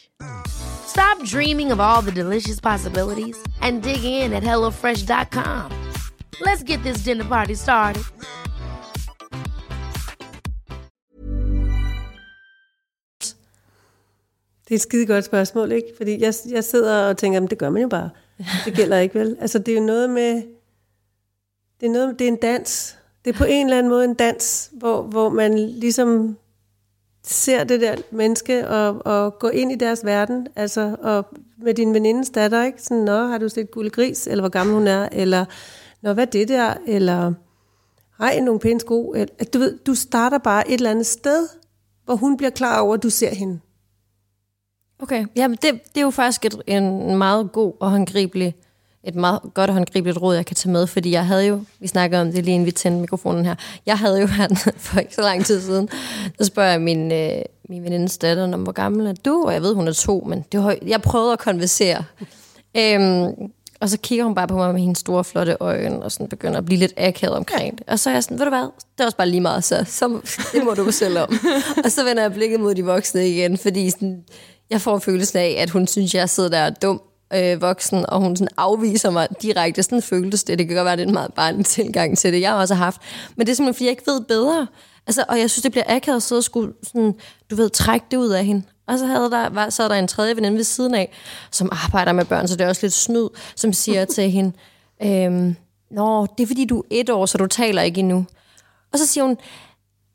S4: Stop dreaming of all the delicious possibilities and dig in at HelloFresh.com. Let's get this dinner party started.
S3: Det er et skide godt spørgsmål, ikke? Fordi jeg, jeg sidder og tænker, det gør man jo bare. Det gælder ikke, vel? Altså, det er jo noget med... Det er, noget, det er en dans. Det er på en eller anden måde en dans, hvor, hvor man ligesom ser det der menneske og, og går ind i deres verden. Altså, og med din venindes datter, ikke? Sådan, nå, har du set guldgris, eller hvor gammel hun er, eller, nå, hvad er det der, eller, ej, nogle pæne sko. Eller, du ved, du starter bare et eller andet sted, hvor hun bliver klar over, at du ser hende.
S2: Okay, jamen det, det er jo faktisk et, en meget god og håndgribelig, et meget godt og håndgribeligt råd, jeg kan tage med, fordi jeg havde jo, vi snakker om det lige inden vi tændte mikrofonen her, jeg havde jo her for ikke så lang tid siden, så spørger jeg min, øh, min venindes datter, om hvor gammel er du? Og jeg ved, hun er to, men det var, jeg prøvede at konversere. øhm, og så kigger hun bare på mig med hendes store, flotte øjne, og sådan begynder at blive lidt akavet omkring det. Og så er jeg sådan, ved du hvad, det er også bare lige meget, så, så det må du selv om. og så vender jeg blikket mod de voksne igen, fordi sådan, jeg får følelsen af, at hun synes, jeg sidder der dum øh, voksen, og hun sådan afviser mig direkte. Sådan føltes det. Det kan godt være, det er en meget barnlig tilgang til det, jeg har haft. Men det er simpelthen, fordi jeg ikke ved bedre. Altså, og jeg synes, det bliver akavet at sidde og skulle, sådan, du ved, trække det ud af hende. Og så havde der, var, så der en tredje veninde ved siden af, som arbejder med børn, så det er også lidt snyd, som siger til hende, øhm, Nå, det er fordi, du er et år, så du taler ikke endnu. Og så siger hun,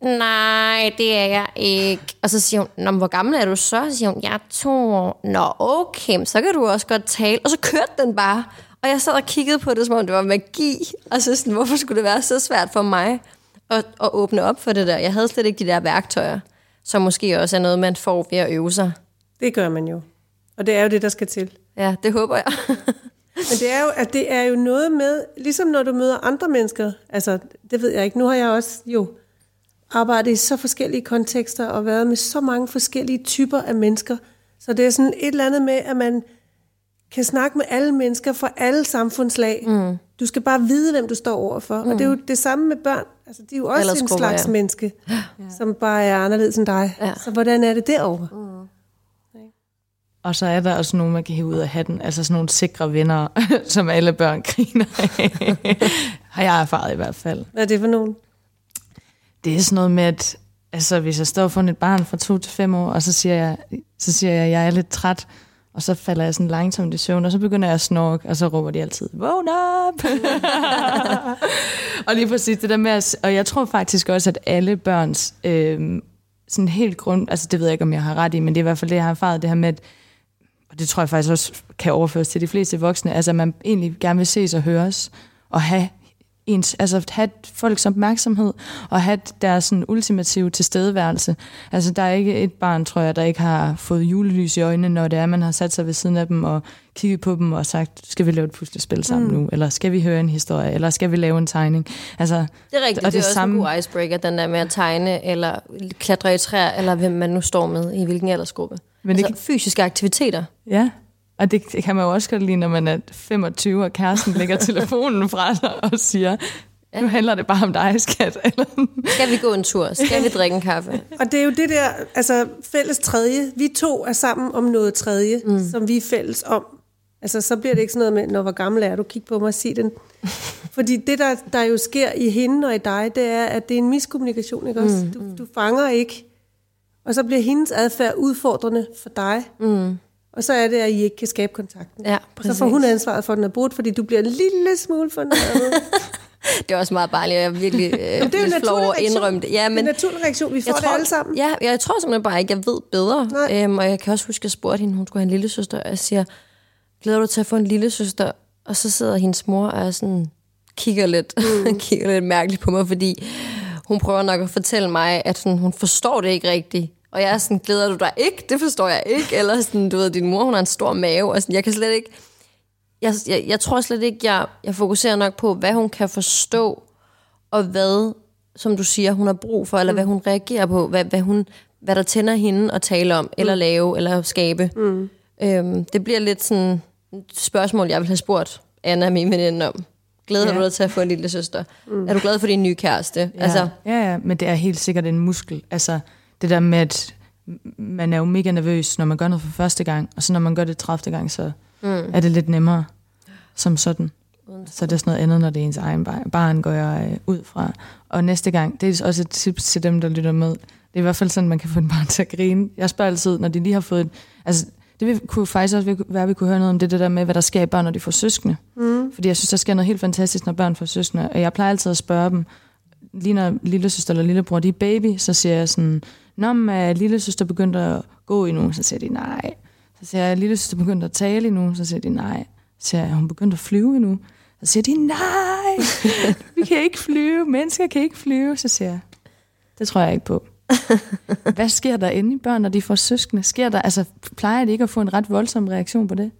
S2: Nej, det er jeg ikke. Og så siger hun, Nå, hvor gammel er du så? Så siger hun, jeg er to år. Nå, okay, så kan du også godt tale. Og så kørte den bare. Og jeg sad og kiggede på det, som om det var magi. Og så sådan, hvorfor skulle det være så svært for mig at, at åbne op for det der? Jeg havde slet ikke de der værktøjer, som måske også er noget, man får ved at øve sig.
S3: Det gør man jo. Og det er jo det, der skal til.
S2: Ja, det håber jeg.
S3: Men det er, jo, at det er jo noget med, ligesom når du møder andre mennesker, altså det ved jeg ikke, nu har jeg også jo arbejdet i så forskellige kontekster og været med så mange forskellige typer af mennesker. Så det er sådan et eller andet med, at man kan snakke med alle mennesker fra alle samfundslag. Mm. Du skal bare vide, hvem du står overfor. Mm. Og det er jo det samme med børn. Altså, de er jo også Ellers en slags ja. menneske, ja. som bare er anderledes end dig. Ja. Så hvordan er det derovre? Mm.
S1: Og så er der også nogen, man kan hive ud af hatten. Altså sådan nogle sikre venner, som alle børn griner af. Har jeg erfaret i hvert fald.
S3: Hvad er det for nogen?
S1: Det er sådan noget med, at altså, hvis jeg står foran et barn fra to til fem år, og så siger jeg, så siger jeg, at jeg er lidt træt, og så falder jeg sådan langsomt i søvn, og så begynder jeg at snorke, og så råber de altid, vågn op! og lige præcis det der med, at, og jeg tror faktisk også, at alle børns øh, sådan helt grund, altså det ved jeg ikke, om jeg har ret i, men det er i hvert fald det, jeg har erfaret, det her med, at, og det tror jeg faktisk også kan overføres til de fleste voksne, altså at man egentlig gerne vil ses og høres, og have ens, altså have folks opmærksomhed og have deres sådan ultimative tilstedeværelse. Altså der er ikke et barn, tror jeg, der ikke har fået julelys i øjnene, når det er, man har sat sig ved siden af dem og kigget på dem og sagt, skal vi lave et puslespil sammen mm. nu? Eller skal vi høre en historie? Eller skal vi lave en tegning? Altså,
S2: det er rigtigt, og det, det er også samme... en god icebreaker, den der med at tegne, eller klatre i træer, eller hvem man nu står med, i hvilken aldersgruppe. Men altså det... fysiske aktiviteter.
S1: Ja, og det, det kan man jo også godt lide, når man er 25, og kæresten lægger telefonen fra sig og siger. Nu handler det bare om dig, skat. Eller?
S2: Skal vi gå en tur? Skal vi drikke en kaffe?
S3: Og det er jo det der, altså fælles tredje. Vi to er sammen om noget tredje, mm. som vi er fælles om. Altså så bliver det ikke sådan noget med, når hvor gammel er du, kig på mig og sig den. Fordi det, der, der jo sker i hende og i dig, det er, at det er en miskommunikation, ikke også? Mm. Du, du fanger ikke. Og så bliver hendes adfærd udfordrende for dig. Mm. Og så er det, at I ikke kan skabe kontakten.
S2: Ja,
S3: præcis. så får hun ansvaret for, at den er brudt, fordi du bliver en lille smule fornærmet.
S2: det er også meget barnligt, og jeg er virkelig øh, det er lidt flov at indrømme det.
S3: Ja, men, det er en naturlig reaktion, vi får tror, det alle sammen.
S2: Ja, jeg tror simpelthen bare ikke, jeg ved bedre. Øhm, og jeg kan også huske, at jeg spurgte hende, hun skulle have en lille søster, og jeg siger, glæder du til at få en lille søster? Og så sidder hendes mor og sådan, kigger lidt, mm. kigger lidt mærkeligt på mig, fordi hun prøver nok at fortælle mig, at sådan, hun forstår det ikke rigtigt. Og jeg er sådan, glæder du dig ikke? Det forstår jeg ikke. Eller sådan, du ved, din mor, hun har en stor mave. Og sådan, jeg kan slet ikke... Jeg, jeg, jeg tror slet ikke, jeg, jeg fokuserer nok på, hvad hun kan forstå, og hvad, som du siger, hun har brug for, eller mm. hvad hun reagerer på, hvad, hvad, hun, hvad der tænder hende at tale om, mm. eller lave, eller skabe. Mm. Øhm, det bliver lidt sådan et spørgsmål, jeg vil have spurgt Anna, min veninde, om. Glæder ja. du dig til at få en lille søster? Mm. Er du glad for din nye kæreste?
S1: Ja. Altså, ja, ja, men det er helt sikkert en muskel. Altså, det der med, at man er jo mega nervøs, når man gør noget for første gang, og så når man gør det 30. gang, så mm. er det lidt nemmere som sådan. Så det er sådan noget andet, når det er ens egen barn, går jeg øh, ud fra. Og næste gang, det er også et tip til dem, der lytter med. Det er i hvert fald sådan, man kan få en barn til at grine. Jeg spørger altid, når de lige har fået... Et, altså, det kunne faktisk også være, at vi kunne høre noget om det, det der med, hvad der sker i børn, når de får søskende. Mm. Fordi jeg synes, der sker noget helt fantastisk, når børn får søskende. Og jeg plejer altid at spørge dem, lige når lille søster eller lillebror, de er baby, så siger jeg sådan, Nå, men lille søster begyndte at gå endnu, så siger de nej. Så siger jeg, lille søster begyndte at tale endnu, så siger de nej. Så siger jeg, hun begyndte at flyve endnu. Så siger de, nej, vi kan ikke flyve, mennesker kan ikke flyve. Så siger jeg, det tror jeg ikke på. Hvad sker der inde i børn, når de får søskende? Sker der, altså, plejer de ikke at få en ret voldsom reaktion på det?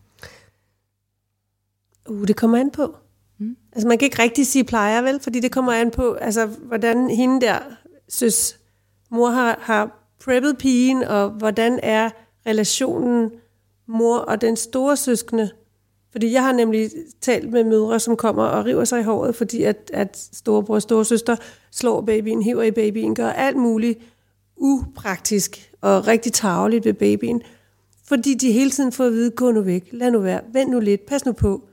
S3: Uh, det kommer an på. Mm. Altså, man kan ikke rigtig sige plejer, vel? Fordi det kommer an på, altså, hvordan hende der synes, mor har, har preppet pigen, og hvordan er relationen mor og den store søskende. Fordi jeg har nemlig talt med mødre, som kommer og river sig i håret, fordi at, at storebror og storesøster slår babyen, hiver i babyen, gør alt muligt upraktisk og rigtig tageligt ved babyen. Fordi de hele tiden får at vide, gå nu væk, lad nu være, vent nu lidt, pas nu på,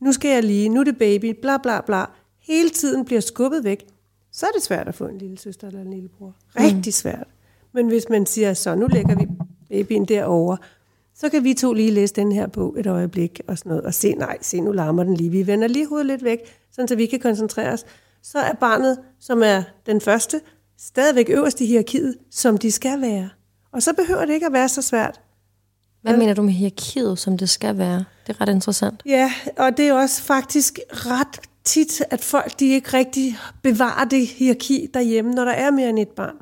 S3: nu skal jeg lige, nu er det baby, bla bla bla. Hele tiden bliver skubbet væk så er det svært at få en lille søster eller en lillebror. Rigtig mm. svært. Men hvis man siger, så nu lægger vi babyen derover, så kan vi to lige læse den her bog et øjeblik og sådan noget, og se, nej, se, nu larmer den lige. Vi vender lige hovedet lidt væk, sådan så vi kan koncentrere os. Så er barnet, som er den første, stadigvæk øverst i hierarkiet, som de skal være. Og så behøver det ikke at være så svært.
S2: Hvad mener du med hierarkiet, som det skal være? Det er ret interessant.
S3: Ja, og det er også faktisk ret tit, at folk de ikke rigtig bevarer det hierarki derhjemme, når der er mere end et barn.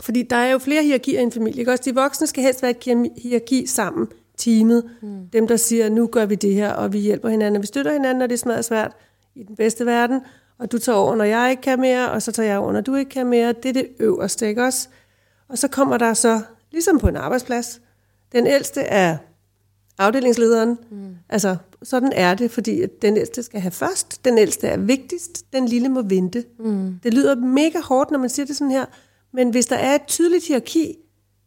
S3: Fordi der er jo flere hierarkier i en familie. Ikke? Også de voksne skal helst være et hierarki sammen, teamet. Mm. Dem, der siger, nu gør vi det her, og vi hjælper hinanden, vi støtter hinanden, når det smadrer svært i den bedste verden. Og du tager over, når jeg ikke kan mere, og så tager jeg over, når du ikke kan mere. Det er det øverste, ikke også? Og så kommer der så, ligesom på en arbejdsplads, den ældste er afdelingslederen. Mm. Altså, sådan er det, fordi den ældste skal have først, den ældste er vigtigst, den lille må vente. Mm. Det lyder mega hårdt, når man siger det sådan her, men hvis der er et tydeligt hierarki,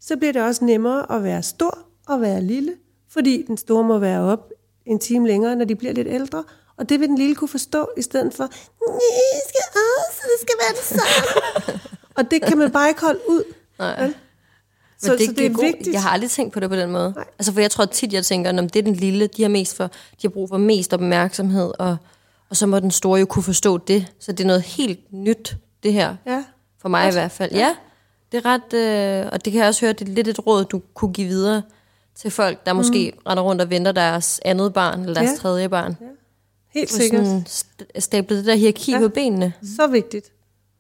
S3: så bliver det også nemmere at være stor og være lille, fordi den store må være op en time længere, når de bliver lidt ældre. Og det vil den lille kunne forstå, i stedet for, nej, skal også, det skal være det samme. og det kan man bare ikke holde ud.
S2: Nej.
S3: Så,
S2: det,
S3: så det er
S2: god-
S3: vigtigt.
S2: Jeg har aldrig tænkt på det på den måde.
S3: Nej.
S2: Altså, for jeg tror tit, jeg tænker, at det er den lille, de har, mest for, de har brug for mest opmærksomhed, og, og så må den store jo kunne forstå det. Så det er noget helt nyt, det her.
S3: Ja.
S2: For mig i hvert fald. Ja, det er ret... Øh, og det kan jeg også høre, det er lidt et råd, du kunne give videre til folk, der måske mm. render rundt og venter deres andet barn, eller deres
S3: Ja.
S2: ja. tredje barn. Ja.
S3: Helt sikkert.
S2: Sådan st- stablet det der hierarki ja. på benene.
S3: Så vigtigt.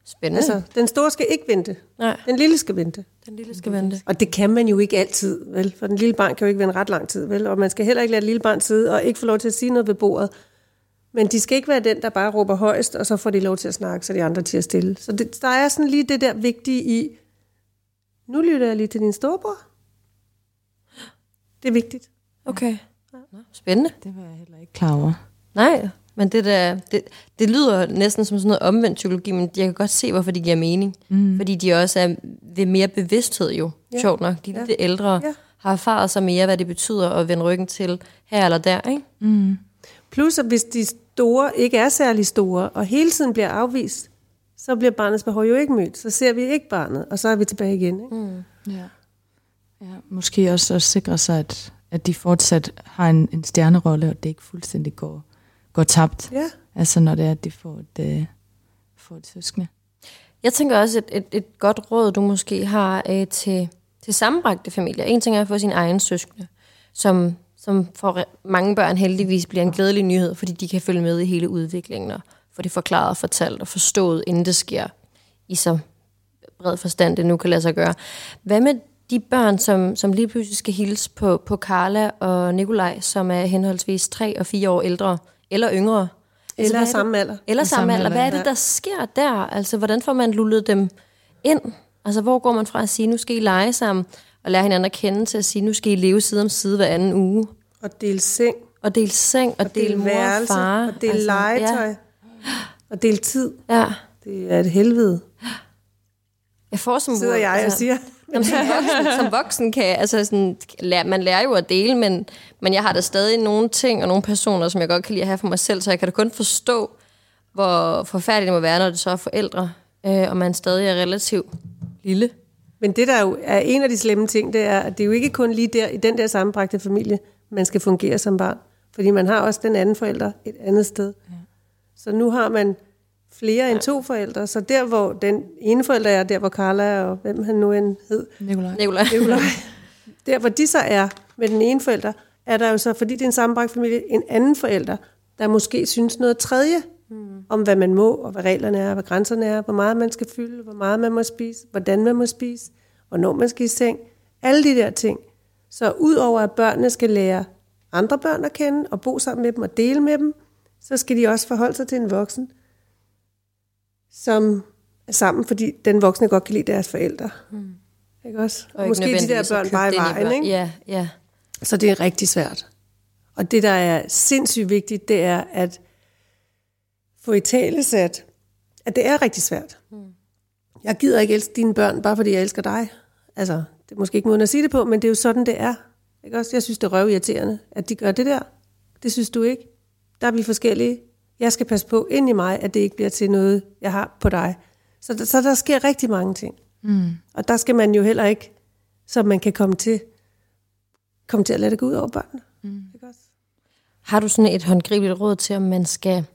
S2: Spændende.
S3: Altså, den store skal ikke vente.
S2: Nej,
S3: Den lille skal vente.
S2: den lille skal vente.
S3: Og det kan man jo ikke altid, vel? For den lille barn kan jo ikke vente ret lang tid, vel? Og man skal heller ikke lade et lille barn sidde og ikke få lov til at sige noget ved bordet. Men de skal ikke være den, der bare råber højst, og så får de lov til at snakke, så de andre til at stille. Så det, der er sådan lige det der vigtige i, nu lytter jeg lige til din storebror. Det er vigtigt.
S2: Okay. Nå, Spændende.
S1: Det var jeg heller ikke klar over.
S2: Nej, men det, der, det, det lyder næsten som sådan noget omvendt psykologi, men jeg kan godt se, hvorfor det giver mening. Mm. Fordi de også er ved mere bevidsthed jo, ja. sjovt nok. De ja. lidt ældre
S3: Ja.
S2: har erfaret sig mere, hvad det betyder at vende ryggen til her eller der. Ikke?
S3: Plus, at hvis de store ikke er særlig store, og hele tiden bliver afvist, så bliver barnets behov jo ikke mødt. Så ser vi ikke barnet, og så er vi tilbage igen. Ikke? Mm.
S1: Ja. ja måske også at sikre sig, at, at de fortsat har en, en stjernerolle, og det ikke fuldstændig går, går tabt.
S3: Ja.
S1: Altså når det er, at de får et, øh, får et søskende.
S2: Jeg tænker også, et, et, et godt råd, du måske har øh, til, til sammenbragte familier. En ting er at få sin egen søskende, som, som for mange børn heldigvis bliver en glædelig nyhed, fordi de kan følge med i hele udviklingen og få det forklaret og fortalt og forstået, inden det sker i så bred forstand, det nu kan lade sig gøre. Hvad med de børn, som, som lige pludselig skal hilse på, på Carla og Nikolaj, som er henholdsvis 3 og 4 år ældre eller yngre? Altså,
S3: Eller
S2: er
S3: samme alder.
S2: eller samme alder. Hvad er det, der sker der? Altså, hvordan får man lullet dem ind? Altså, hvor går man fra at sige, nu skal I lege sammen, og lære hinanden at kende til at sige, nu skal I leve side om side hver anden uge,
S3: Og dele seng,
S2: og dele seng, og,
S3: og dele
S2: dele mor og far.
S3: og dele altså, legetøj, ja. og dele tid.
S2: Ja.
S3: Det er et helvede,
S2: Jeg får som
S3: sidder jeg og siger.
S2: Jamen, som, voksen, som voksen kan altså sådan, man lærer jo at dele, men, men jeg har da stadig nogle ting og nogle personer, som jeg godt kan lide at have for mig selv, så jeg kan da kun forstå, hvor forfærdeligt det må være, når det så er forældre, øh, og man stadig er relativt lille.
S3: Men det, der jo er en af de slemme ting, det er, at det er jo ikke kun lige der, i den der sammenbragte familie, man skal fungere som barn. Fordi man har også den anden forælder et andet sted. Ja. Så nu har man flere end to forældre. Så der, hvor den ene forælder er, der hvor Carla og hvem han nu end hed,
S1: Nikolaj.
S3: Nikolaj, der hvor de så er med den ene forælder, er der jo så, fordi det er en sammenbragt familie, en anden forælder, der måske synes noget tredje mm. om, hvad man må, og hvad reglerne er, hvad grænserne er, hvor meget man skal fylde, hvor meget man må spise, hvordan man må spise, hvornår man skal i seng, alle de der ting. Så udover at børnene skal lære andre børn at kende, og bo sammen med dem og dele med dem, så skal de også forholde sig til en voksen, som er sammen, fordi den voksne godt kan lide deres forældre. Mm. Ikke også?
S2: Og ikke
S3: Måske de der børn bare i vejen, ikke?
S2: Ja, ja.
S3: Så det er rigtig svært. Og det, der er sindssygt vigtigt, det er at få i tale sat, at det er rigtig svært. Jeg gider ikke elske dine børn, bare fordi jeg elsker dig. Altså, det er måske ikke måden at sige det på, men det er jo sådan, det er. Ikke også? Jeg synes, det er røvirriterende, at de gør det der. Det synes du ikke. Der er vi forskellige. Jeg skal passe på ind i mig, at det ikke bliver til noget, jeg har på dig. Så, der- så der sker rigtig mange ting. Mm. Og der skal man jo heller ikke, så man kan komme til, komme til at lade det gå ud over børnene. Mm. Ikke også?
S2: Har du sådan et håndgribeligt råd til, om man skal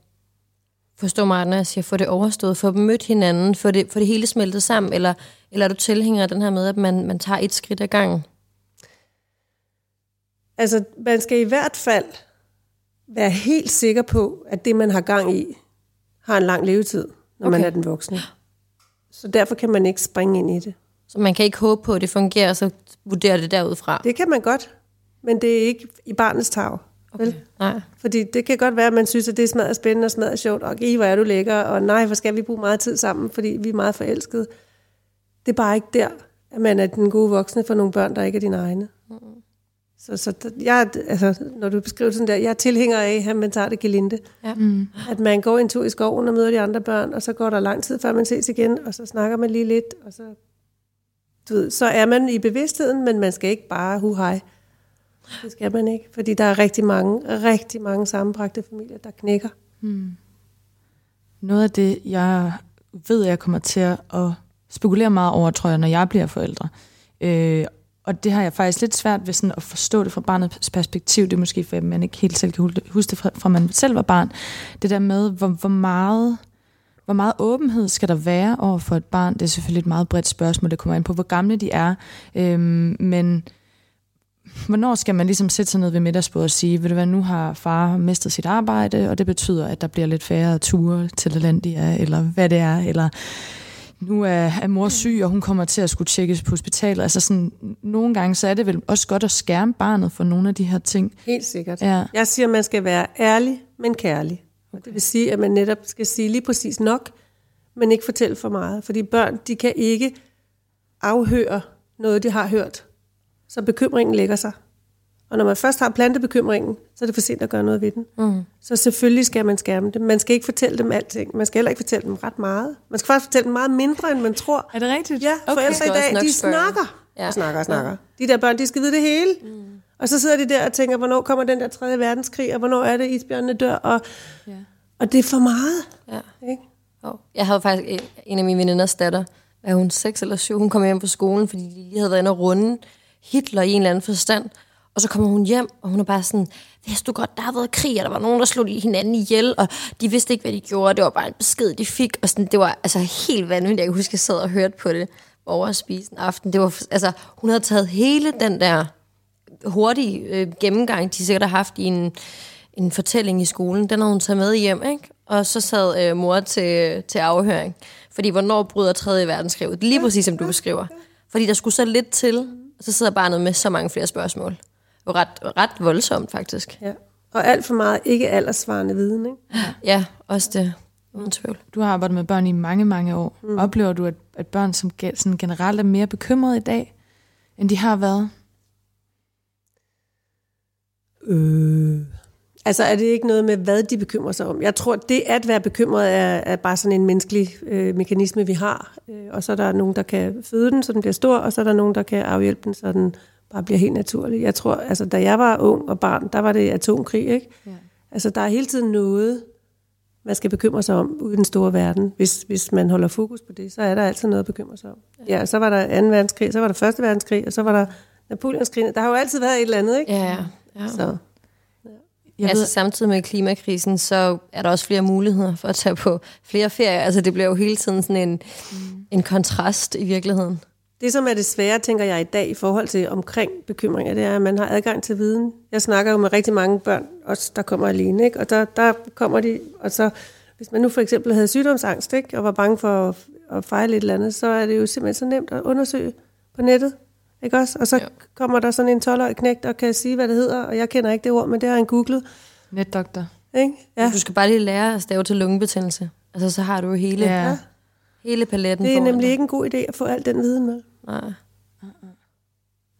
S2: forstå mig, når jeg siger, få det overstået, få mødt hinanden, få det, få det hele smeltet sammen, eller, eller er du tilhænger af den her med, at man, man tager et skridt ad gangen?
S3: Altså, man skal i hvert fald være helt sikker på, at det, man har gang i, har en lang levetid, når okay. man er den voksne. Så derfor kan man ikke springe ind i det.
S2: Så man kan ikke håbe på, at det fungerer, og så vurdere det derudfra.
S3: Det kan man godt, men det er ikke i barnets tag. Okay.
S2: Nej.
S3: Fordi det kan godt være, at man synes, at det er smadret spændende og smadret sjovt, og i hvor er du lækker, og nej, hvor skal vi bruge meget tid sammen, fordi vi er meget forelskede. Det er bare ikke der, at man er den gode voksne for nogle børn, der ikke er dine egne. Så, så jeg, altså, når du beskriver sådan der, jeg er tilhænger af, at man tager det gelinde.
S2: Ja.
S1: Mm.
S3: At man går en tur i skoven og møder de andre børn, og så går der lang tid, før man ses igen, og så snakker man lige lidt, og så, du ved, så er man i bevidstheden, men man skal ikke bare hu hej. Det skal man ikke, fordi der er rigtig mange, rigtig mange sammenbragte familier, der knækker.
S1: Noget af det, jeg ved, jeg kommer til at spekulere meget over, tror jeg, når jeg bliver forældre. Øh, og det har jeg faktisk lidt svært ved sådan at forstå det fra barnets perspektiv. Det er måske, fordi man ikke helt selv kan huske det fra, fra man selv var barn. Det der med, hvor, hvor meget hvor meget åbenhed skal der være over for et barn? Det er selvfølgelig et meget bredt spørgsmål, det kommer ind på, hvor gamle de er. Øhm, men hvornår skal man ligesom sætte sig ned ved middagsbordet og sige, ved du hvad, nu har far mistet sit arbejde, og det betyder, at der bliver lidt færre ture til Elandia, eller hvad det er, eller nu er, er mor syg, og hun kommer til at skulle tjekkes på hospitalet. Altså sådan, nogle gange, så er det vel også godt at skærme barnet for nogle af de her ting.
S3: Helt sikkert.
S1: Ja.
S3: Jeg siger, at man skal være ærlig, men kærlig. Okay. Det vil sige, at man netop skal sige lige præcis nok, men ikke fortælle for meget. Fordi børn, de kan ikke afhøre noget, de har hørt. Så bekymringen lægger sig. Og når man først har plantet bekymringen, så er det for sent at gøre noget ved den. Mm. Så selvfølgelig skal man skærme dem. Man skal ikke fortælle dem alting. Man skal heller ikke fortælle dem ret meget. Man skal faktisk fortælle dem meget mindre, end man tror.
S1: Er det rigtigt?
S3: Ja,
S2: Okay.
S3: forældre
S2: Skal
S3: i dag, de snakker.
S2: Ja.
S3: Ja. Snakker og snakker. De der børn, de skal vide det hele. Mm. Og så sidder de der og tænker, hvornår kommer den der tredje verdenskrig, og hvornår er det, isbjørnene dør, og,
S1: Ja.
S3: og det er for meget.
S2: Ja.
S3: Ikke?
S2: Oh. Jeg havde faktisk en- en af mine veninders datter, er hun seks eller syv, hun kom hjem fra skolen, fordi de lige havde været inde og runde Hitler i en eller anden forstand. Og så kommer hun hjem, og hun er bare sådan, vidste du godt, der har været krig, og der var nogen, der slog hinanden ihjel, og de vidste ikke, hvad de gjorde, det var bare en besked, de fik. Og sådan, det var altså helt vanvittigt. Jeg kan huske, jeg sad og hørte på det over at spise en aften. Det var, altså, hun havde taget hele den der hurtige øh, gennemgang, de sikkert har haft i en, en fortælling i skolen, den havde hun taget med hjem, ikke? Og så sad øh, mor til, til afhøring. Fordi hvornår bryder 3. verdenskrig ud? Lige præcis som du beskriver. Fordi der skulle så lidt til, og så sidder barnet med så mange flere spørgsmål. Det var ret, ret voldsomt, faktisk.
S3: Ja. Og alt for meget ikke aldersvarende viden. Ikke?
S2: Ja, også det. Uden tvivl.
S1: Du har arbejdet med børn i mange, mange år. Mm. Oplever du, at, at børn som sådan generelt er mere bekymrede i dag, end de har været?
S3: Øh. Altså er det ikke noget med, hvad de bekymrer sig om? Jeg tror, det at være bekymret er, er bare sådan en menneskelig øh, mekanisme, vi har. Øh, og så er der nogen, der kan føde den, så den bliver stor, og så er der nogen, der kan afhjælpe den, så den bare bliver helt naturlig. Jeg tror, altså da jeg var ung og barn, der var det atomkrig, ikke?
S1: Ja.
S3: Altså der er hele tiden noget, man skal bekymre sig om ude i den store verden. Hvis, hvis man holder fokus på det, så er der altid noget at bekymre sig om. Ja, så var der 2. verdenskrig, så var der 1. verdenskrig, og så var der Napoleonskrig. Der har jo altid været et eller andet, ikke?
S2: Ja, ja.
S3: Så.
S1: Jeg
S2: altså
S1: ved,
S2: samtidig med klimakrisen, så er der også flere muligheder for at tage på flere ferier. Altså det bliver jo hele tiden sådan en, mm. en kontrast i virkeligheden.
S3: Det, som er det svære, tænker jeg i dag i forhold til omkring bekymringer, det er, at man har adgang til viden. Jeg snakker jo med rigtig mange børn, også der kommer alene, ikke? og der, der kommer de, og så hvis man nu for eksempel havde sygdomsangst, ikke? og var bange for at, fejle et eller andet, så er det jo simpelthen så nemt at undersøge på nettet. Ikke også? Og så
S2: ja.
S3: kommer der sådan en 12-årig knægt og kan sige, hvad det hedder, og jeg kender ikke det ord, men det har han googlet.
S1: netdoktor.
S3: Ikke?
S2: Ja. Du skal bare lige lære at stave til lungebetændelse. Altså så har du jo hele,
S1: Ja.
S2: hele paletten
S3: Det er nemlig
S2: dig.
S3: ikke en god idé at få al den viden med.
S2: Nej.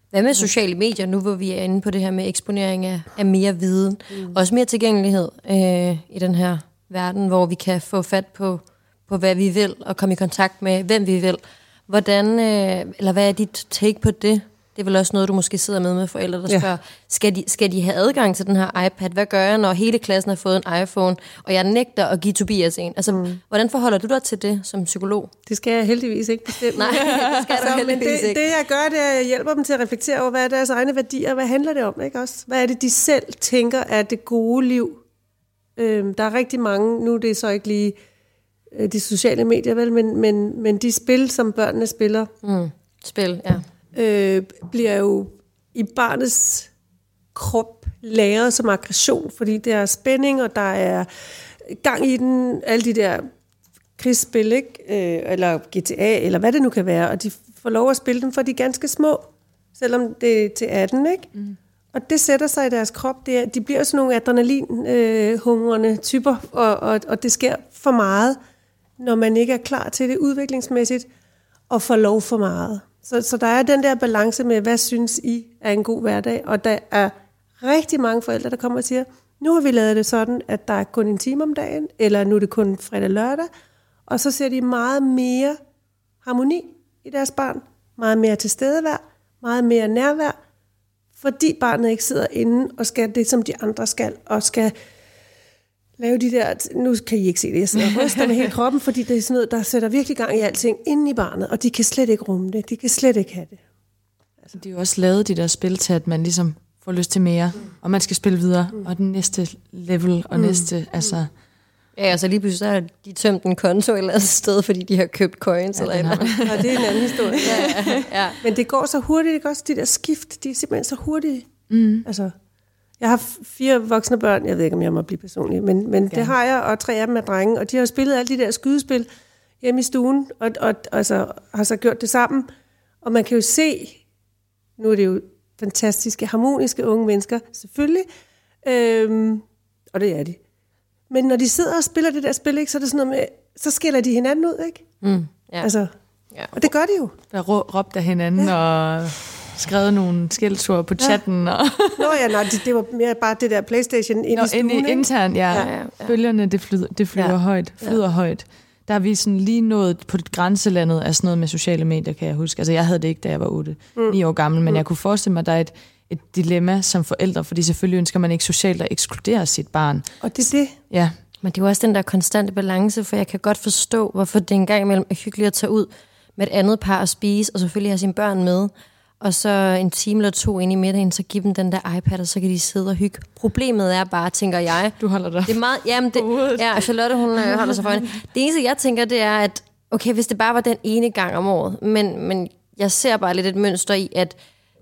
S2: Hvad med sociale medier, nu hvor vi er inde på det her med eksponering af, af mere viden, mm. også mere tilgængelighed øh, i den her verden, hvor vi kan få fat på, på, hvad vi vil, og komme i kontakt med, hvem vi vil. Hvordan, øh, eller hvad er dit take på det? Det er vel også noget, du måske sidder med med forældre, der
S3: Ja.
S2: spørger, skal de, skal de have adgang til den her iPad? Hvad gør jeg, når hele klassen har fået en iPhone, og jeg nægter at give Tobias en? Altså, mm. hvordan forholder du dig til det som psykolog?
S3: Det skal jeg heldigvis ikke bestemme.
S2: Nej, det skal du heldigvis
S3: det,
S2: ikke.
S3: det jeg gør, det er, at jeg hjælper dem til at reflektere over, hvad er deres egne værdier, hvad handler det om, ikke også? Hvad er det, de selv tænker er det gode liv? Øhm, der er rigtig mange, nu er det så ikke lige øh, de sociale medier, vel, men, men, men de spil, som børnene spiller,
S2: Mm. Spil, ja.
S3: Øh, bliver jo i barnets krop lagret som aggression, fordi der er spænding, og der er gang i den, alle de der krigsspil, ikke? Øh, eller GTA, eller hvad det nu kan være, og de får lov at spille dem, for de er ganske små, selvom det er til 18, ikke? Mm. Og det sætter sig i deres krop. Det er, de bliver sådan nogle adrenalin-hungrende øh, typer, og, og, og det sker for meget, når man ikke er klar til det udviklingsmæssigt, og får lov for meget. Så, så der er den der balance med, hvad synes I er en god hverdag? Og der er rigtig mange forældre, der kommer og siger, nu har vi lavet det sådan, at der er kun en time om dagen, eller nu er det kun fredag og lørdag, og så ser de meget mere harmoni i deres barn, meget mere tilstedevær, meget mere nærvær, fordi barnet ikke sidder inde og skal det, som de andre skal, og skal lave de der, nu kan I ikke se det, jeg sidder og ryster med hele kroppen, fordi det er sådan noget, der sætter virkelig gang i alting inde i barnet, og de kan slet ikke rumme det, de kan slet ikke have det.
S1: Altså. De har jo også lavet de der spil til, at man ligesom får lyst til mere, mm. og man skal spille videre, mm. og den næste level, og mm. næste, altså...
S2: Ja, altså lige pludselig så har de tømt en konto et eller andet sted, fordi de har købt coins ja, eller eller andet.
S3: Ja, det er en anden historie. ja, ja, ja. Men det går så hurtigt, ikke også? De der skift, de er simpelthen så hurtige. Mm. Altså, jeg har fire voksne børn, jeg ved ikke, om jeg må blive personlig, men, men det har jeg, og tre af dem er drenge, og de har spillet alle de der skydespil hjemme i stuen, og, og altså, har så gjort det sammen. Og man kan jo se, nu er det jo fantastiske, harmoniske unge mennesker, selvfølgelig, øhm, og det er de. Men når de sidder og spiller det der spil, ikke, så er det sådan noget med, så skiller de hinanden ud, ikke? Mm, ja. Altså, ja. Og det gør de jo.
S1: Der råbte af hinanden ja. og skrevet nogle skældsord på chatten. Ja. Og
S3: Nå ja, nej, det, det var mere bare det der Playstation ind Nå, i stuen,
S1: ind i, internt, ja. ja, ja, ja. Bølgerne, det, flyder, det flyver ja. højt, flyder ja. højt. Der er vi sådan lige nået på det grænselandet af sådan noget med sociale medier, kan jeg huske. Altså, jeg havde det ikke, da jeg var 8, mm. 9 år gammel, men mm. jeg kunne forestille mig, at der er et, et dilemma som forældre, fordi selvfølgelig ønsker man ikke socialt at ekskludere sit barn.
S3: Og det er det.
S1: Ja.
S2: Men det er jo også den der konstante balance, for jeg kan godt forstå, hvorfor det engang imellem er hyggeligt at tage ud med et andet par at spise, og selvfølgelig have sine børn med og så en time eller to ind i middagen, så giv dem den der iPad, og så kan de sidde og hygge. Problemet er bare, tænker jeg...
S1: Du holder dig
S2: det er meget, jamen det, Ja, Charlotte, hun øh, holder sig foran. Det eneste, jeg tænker, det er, at okay, hvis det bare var den ene gang om året, men, men jeg ser bare lidt et mønster i, at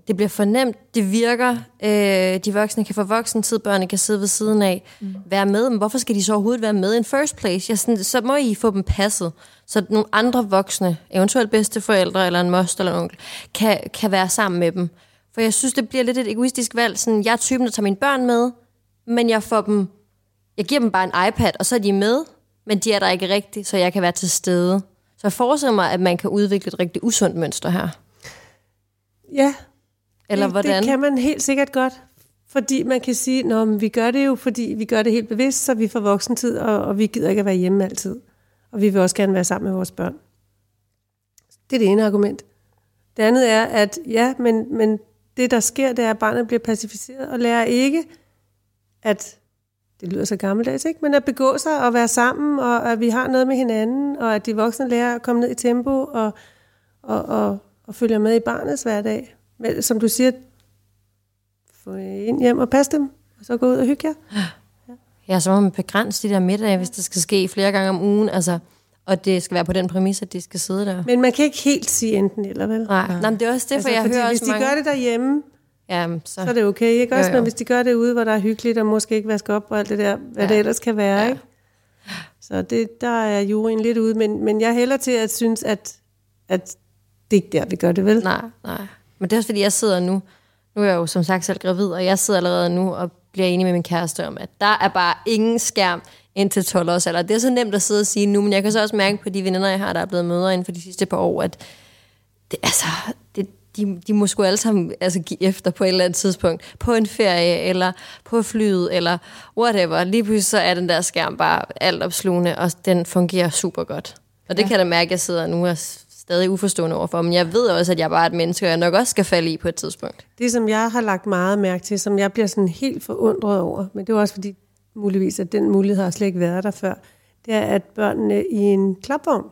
S2: det bliver fornemt, det virker, øh, de voksne kan få voksen tid, børnene kan sidde ved siden af, mm. være med, men hvorfor skal de så overhovedet være med in first place? Jeg, sådan, så må I få dem passet, så nogle andre voksne, eventuelt bedsteforældre eller en moster eller en onkel, kan, kan være sammen med dem. For jeg synes, det bliver lidt et egoistisk valg. Sådan, jeg er typen, der tager mine børn med, men jeg får dem, jeg giver dem bare en iPad, og så er de med, men de er der ikke rigtigt, så jeg kan være til stede. Så jeg forestiller mig, at man kan udvikle et rigtig usundt mønster her.
S3: Ja,
S2: eller
S3: det,
S2: hvordan?
S3: det kan man helt sikkert godt. Fordi man kan sige, at vi gør det jo, fordi vi gør det helt bevidst, så vi får voksentid, og, og vi gider ikke at være hjemme altid. Og vi vil også gerne være sammen med vores børn. Det er det ene argument. Det andet er, at ja, men, men det der sker, det er, at barnet bliver pacificeret og lærer ikke, at det lyder så gammeldags, ikke? men at begå sig og være sammen, og at vi har noget med hinanden, og at de voksne lærer at komme ned i tempo og, og, og, og følger med i barnets hverdag. Men som du siger, få ind hjem og passe dem, og så gå ud og hygge jer.
S2: Ja, ja så må man begrænse de der middage, hvis det skal ske flere gange om ugen, altså, og det skal være på den præmis, at de skal sidde der.
S3: Men man kan ikke helt sige enten eller, vel?
S2: Nej, ja. Nej men det er også det, for altså, jeg hører
S3: hvis
S2: også
S3: de gør det derhjemme, ja, så... så er det okay, ikke? Også, jo, jo. men hvis de gør det ude, hvor der er hyggeligt, og måske ikke vasker op og alt det der, hvad ja. det ellers kan være, ja. ikke? Så det, der er juryen lidt ude, men, men jeg hælder til at synes, at, at det er ikke der, vi gør det, vel?
S2: Nej, nej. Men det er også fordi, jeg sidder nu, nu er jeg jo som sagt selv gravid, og jeg sidder allerede nu og bliver enig med min kæreste om, at der er bare ingen skærm indtil 12 års alder. Det er så nemt at sidde og sige nu, men jeg kan så også mærke på de venner, jeg har, der er blevet mødre inden for de sidste par år, at det, altså, det, de, de må sgu alle sammen altså, give efter på et eller andet tidspunkt. På en ferie, eller på flyet, eller whatever. Lige pludselig så er den der skærm bare alt opslugende, og den fungerer super godt. Og det ja. kan jeg da mærke, at jeg sidder nu og stadig uforstående overfor, men jeg ved også, at jeg bare er et menneske, og jeg nok også skal falde i på et tidspunkt.
S3: Det, som jeg har lagt meget mærke til, som jeg bliver sådan helt forundret over, men det er også fordi, muligvis, at den mulighed har slet ikke været der før, det er, at børnene i en klapvogn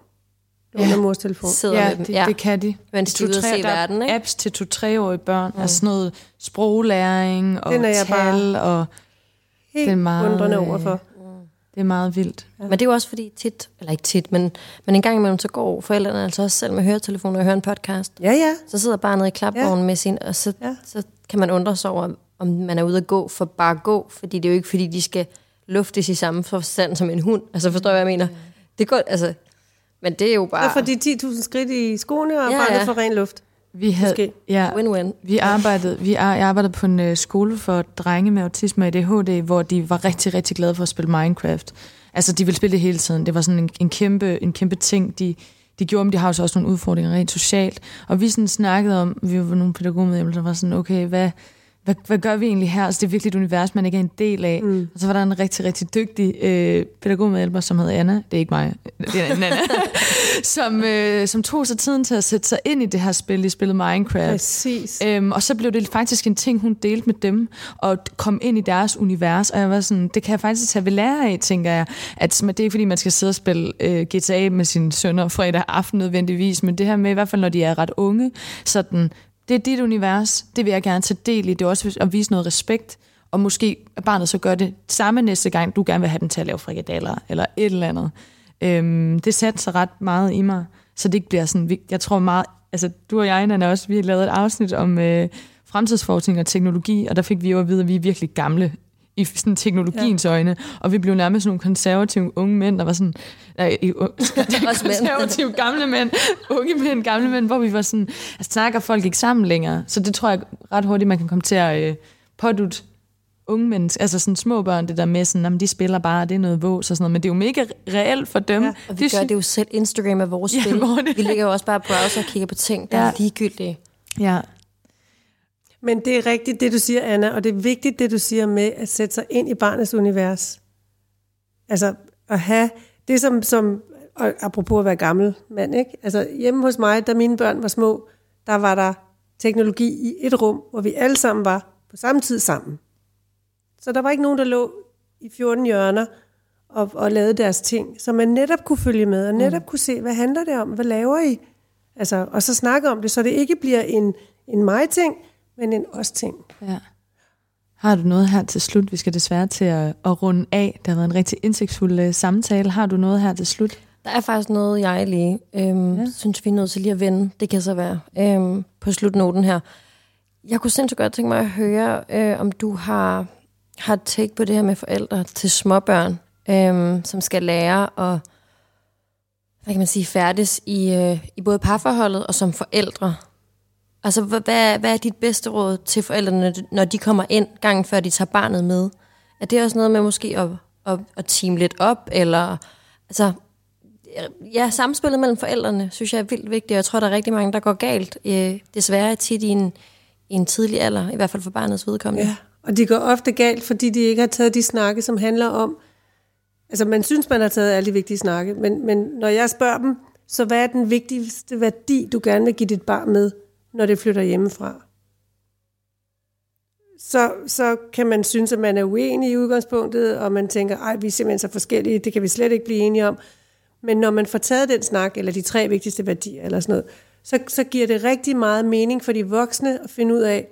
S3: under ja. mors telefon.
S1: Sidder ja, med dem. Det, ja, det kan de.
S2: Mens de,
S1: to,
S2: se verden, ikke?
S1: apps til to-treårige børn, mm. altså sådan noget sproglæring og tal, bare og
S3: helt det er meget, undrende overfor.
S1: Det er meget vildt.
S2: Ja. Men det er jo også fordi tit, eller ikke tit, men, men en gang imellem, så går forældrene altså også selv med høretelefoner og hører en podcast.
S3: Ja, ja.
S2: Så sidder barnet i klapvognen ja. med sin, og så, ja. så kan man undre sig over, om man er ude at gå for bare at gå, fordi det er jo ikke fordi, de skal luftes i samme forstand som en hund. Altså forstår du, hvad jeg mener? Det er godt, altså, men det er jo bare...
S3: Ja, for de 10.000 skridt i skoene, og ja, barnet ja. får ren luft.
S1: Vi havde, ja,
S2: Win-win.
S1: Vi arbejdede, vi jeg arbejdede på en uh, skole for drenge med autisme og ADHD, hvor de var rigtig, rigtig glade for at spille Minecraft. Altså, de ville spille det hele tiden. Det var sådan en, en, kæmpe, en kæmpe ting, de, de gjorde, men de har jo så også nogle udfordringer rent socialt. Og vi sådan snakkede om, vi var nogle pædagogmedlemmer, der var sådan, okay, hvad, hvad, hvad gør vi egentlig her? Altså, det er virkelig et univers, man ikke er en del af. Mm. Og så var der en rigtig, rigtig dygtig øh, pædagogmedhjælper, som hed Anna. Det er ikke mig, det er Anna. som, øh, som tog sig tiden til at sætte sig ind i det her spil. De spillede Minecraft.
S3: Præcis.
S1: Øhm, og så blev det faktisk en ting, hun delte med dem, og kom ind i deres univers. Og jeg var sådan, det kan jeg faktisk tage ved lære af, tænker jeg. At det er ikke, fordi man skal sidde og spille øh, GTA med sine sønner fredag aften nødvendigvis, men det her med, i hvert fald når de er ret unge, sådan det er dit univers, det vil jeg gerne tage del i. Det er også at vise noget respekt, og måske at barnet så gør det samme næste gang, du gerne vil have dem til at lave frikadeller, eller et eller andet. Øhm, det satte sig ret meget i mig, så det ikke bliver sådan, jeg tror meget, altså du og jeg, Nana, også, vi har lavet et afsnit om øh, fremtidsforskning og teknologi, og der fik vi jo at vide, at vi er virkelig gamle i sådan teknologiens ja. øjne, og vi blev nærmest nogle konservative unge mænd, der var sådan, nej, i, konservative gamle mænd, unge mænd, gamle mænd, hvor vi var sådan, altså snakker folk ikke sammen længere, så det tror jeg ret hurtigt, man kan komme til at øh, pådute unge mennesker, altså sådan små børn, det der med sådan, jamen, de spiller bare, det er noget vås og sådan noget, men det er jo mega reelt for dem. Ja,
S2: og vi de gør det jo selv, Instagram er vores ja, spil. Det... Vi ligger jo også bare browser og kigger på ting, der ja. er ligegyldige.
S1: Ja,
S3: men det er rigtigt, det du siger, Anna, og det er vigtigt, det du siger med at sætte sig ind i barnets univers. Altså at have det som, som og apropos at være gammel mand, ikke? Altså hjemme hos mig, da mine børn var små, der var der teknologi i et rum, hvor vi alle sammen var på samme tid sammen. Så der var ikke nogen, der lå i 14 hjørner og, og lavede deres ting, så man netop kunne følge med, og netop mm. kunne se, hvad handler det om, hvad laver I? Altså, og så snakke om det, så det ikke bliver en, en mig-ting, men en os-ting.
S1: Ja. Har du noget her til slut? Vi skal desværre til at, at runde af. Det har været en rigtig indsigtsfuld uh, samtale. Har du noget her til slut?
S2: Der er faktisk noget, jeg lige øhm, ja. synes, vi er nødt til lige at vende. Det kan så være øhm, på slutnoten her. Jeg kunne sindssygt godt tænke mig at høre, øh, om du har, har take på det her med forældre til småbørn, øh, som skal lære at hvad kan man sige, færdes i, øh, i både parforholdet og som forældre. Altså, hvad, hvad er dit bedste råd til forældrene, når de kommer ind, gangen før de tager barnet med? Er det også noget med måske at, at, at team lidt op, eller altså, ja, samspillet mellem forældrene, synes jeg er vildt vigtigt, og jeg tror, der er rigtig mange, der går galt, øh, desværre tit i en, i en tidlig alder, i hvert fald for barnets vedkommende.
S3: Ja, og de går ofte galt, fordi de ikke har taget de snakke, som handler om, altså man synes, man har taget alle de vigtige snakke, men, men når jeg spørger dem, så hvad er den vigtigste værdi, du gerne vil give dit barn med? Når det flytter hjemmefra. Så, så kan man synes, at man er uenig i udgangspunktet, og man tænker, ej, vi er simpelthen så forskellige, det kan vi slet ikke blive enige om. Men når man får taget den snak, eller de tre vigtigste værdier, eller sådan noget, så, så giver det rigtig meget mening for de voksne at finde ud af,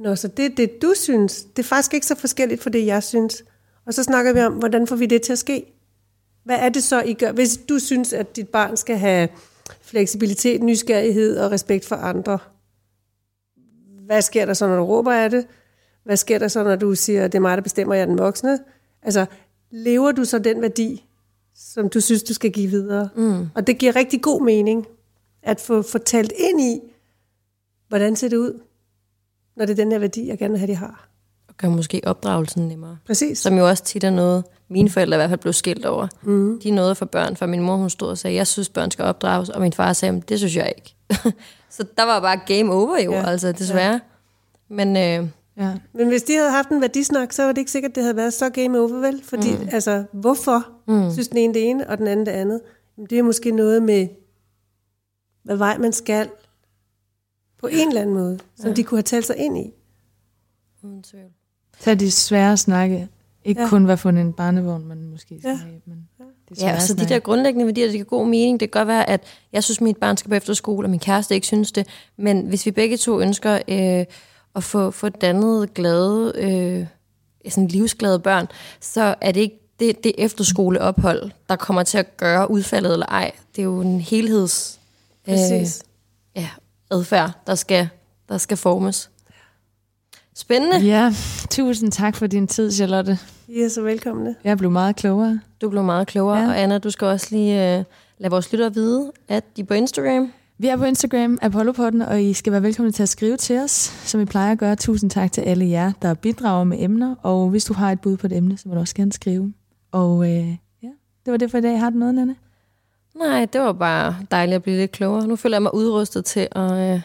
S3: Nå, så det er det, du synes. Det er faktisk ikke så forskelligt fra det, jeg synes. Og så snakker vi om, hvordan får vi det til at ske? Hvad er det så, I gør? Hvis du synes, at dit barn skal have fleksibilitet, nysgerrighed og respekt for andre. Hvad sker der så, når du råber af det? Hvad sker der så, når du siger, det er mig, der bestemmer, jeg er den voksne? Altså, lever du så den værdi, som du synes, du skal give videre? Mm. Og det giver rigtig god mening, at få fortalt ind i, hvordan ser det ud, når det er den her værdi, jeg gerne vil have, de har
S2: gør måske opdragelsen nemmere.
S3: Præcis.
S2: Som jo også tit er noget, mine forældre i hvert fald blev skilt over. Mm. De er noget for børn, for min mor hun stod og sagde, jeg synes børn skal opdrages, og min far sagde, det synes jeg ikke. så der var bare game over jo, ja. altså desværre. Ja. Men, øh,
S3: ja. Men hvis de havde haft en værdisnak, så var det ikke sikkert, det havde været så game over, vel? Fordi, mm. altså, hvorfor mm. synes den ene det ene, og den anden det andet? Det er måske noget med, hvad vej man skal, på en eller anden måde, som ja. de kunne have talt sig ind i.
S1: Uden tvivl. Tag de svære snakke. Ikke ja. kun være fundet en barnevogn, man måske skal
S2: ja. have, men det Ja, så de der grundlæggende værdier, det giver god mening. Det kan godt være, at jeg synes, at mit barn skal på efterskole, og min kæreste ikke synes det. Men hvis vi begge to ønsker øh, at få, få dannet glade, øh, sådan livsglade børn, så er det ikke det, det efterskoleophold, der kommer til at gøre udfaldet eller ej. Det er jo en helheds øh, ja, adfærd, der skal, der skal formes. Spændende.
S1: Ja, tusind tak for din tid, Charlotte.
S3: I er så velkomne.
S1: Jeg blev meget klogere.
S2: Du blev meget klogere, ja. og Anna, du skal også lige uh, lade vores lyttere vide, at de er på Instagram.
S1: Vi er på Instagram, Apollopodden, og I skal være velkomne til at skrive til os, som vi plejer at gøre. Tusind tak til alle jer, der bidrager med emner, og hvis du har et bud på et emne, så må du også gerne skrive. Og uh, ja, det var det for i dag. Har du noget, Nanne?
S2: Nej, det var bare dejligt at blive lidt klogere. Nu føler jeg mig udrustet til at... Uh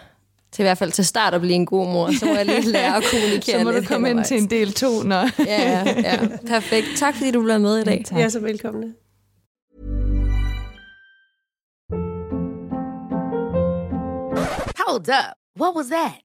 S2: til i hvert fald til start at blive en god mor. Så må jeg lige lære at kommunikere
S1: Så må du
S2: lidt
S1: komme ind til en del to, når...
S2: Ja, ja, ja. Perfekt. Tak fordi du blev med i dag.
S1: Tak.
S3: Jeg er så velkomne.
S4: Hold up. What was that?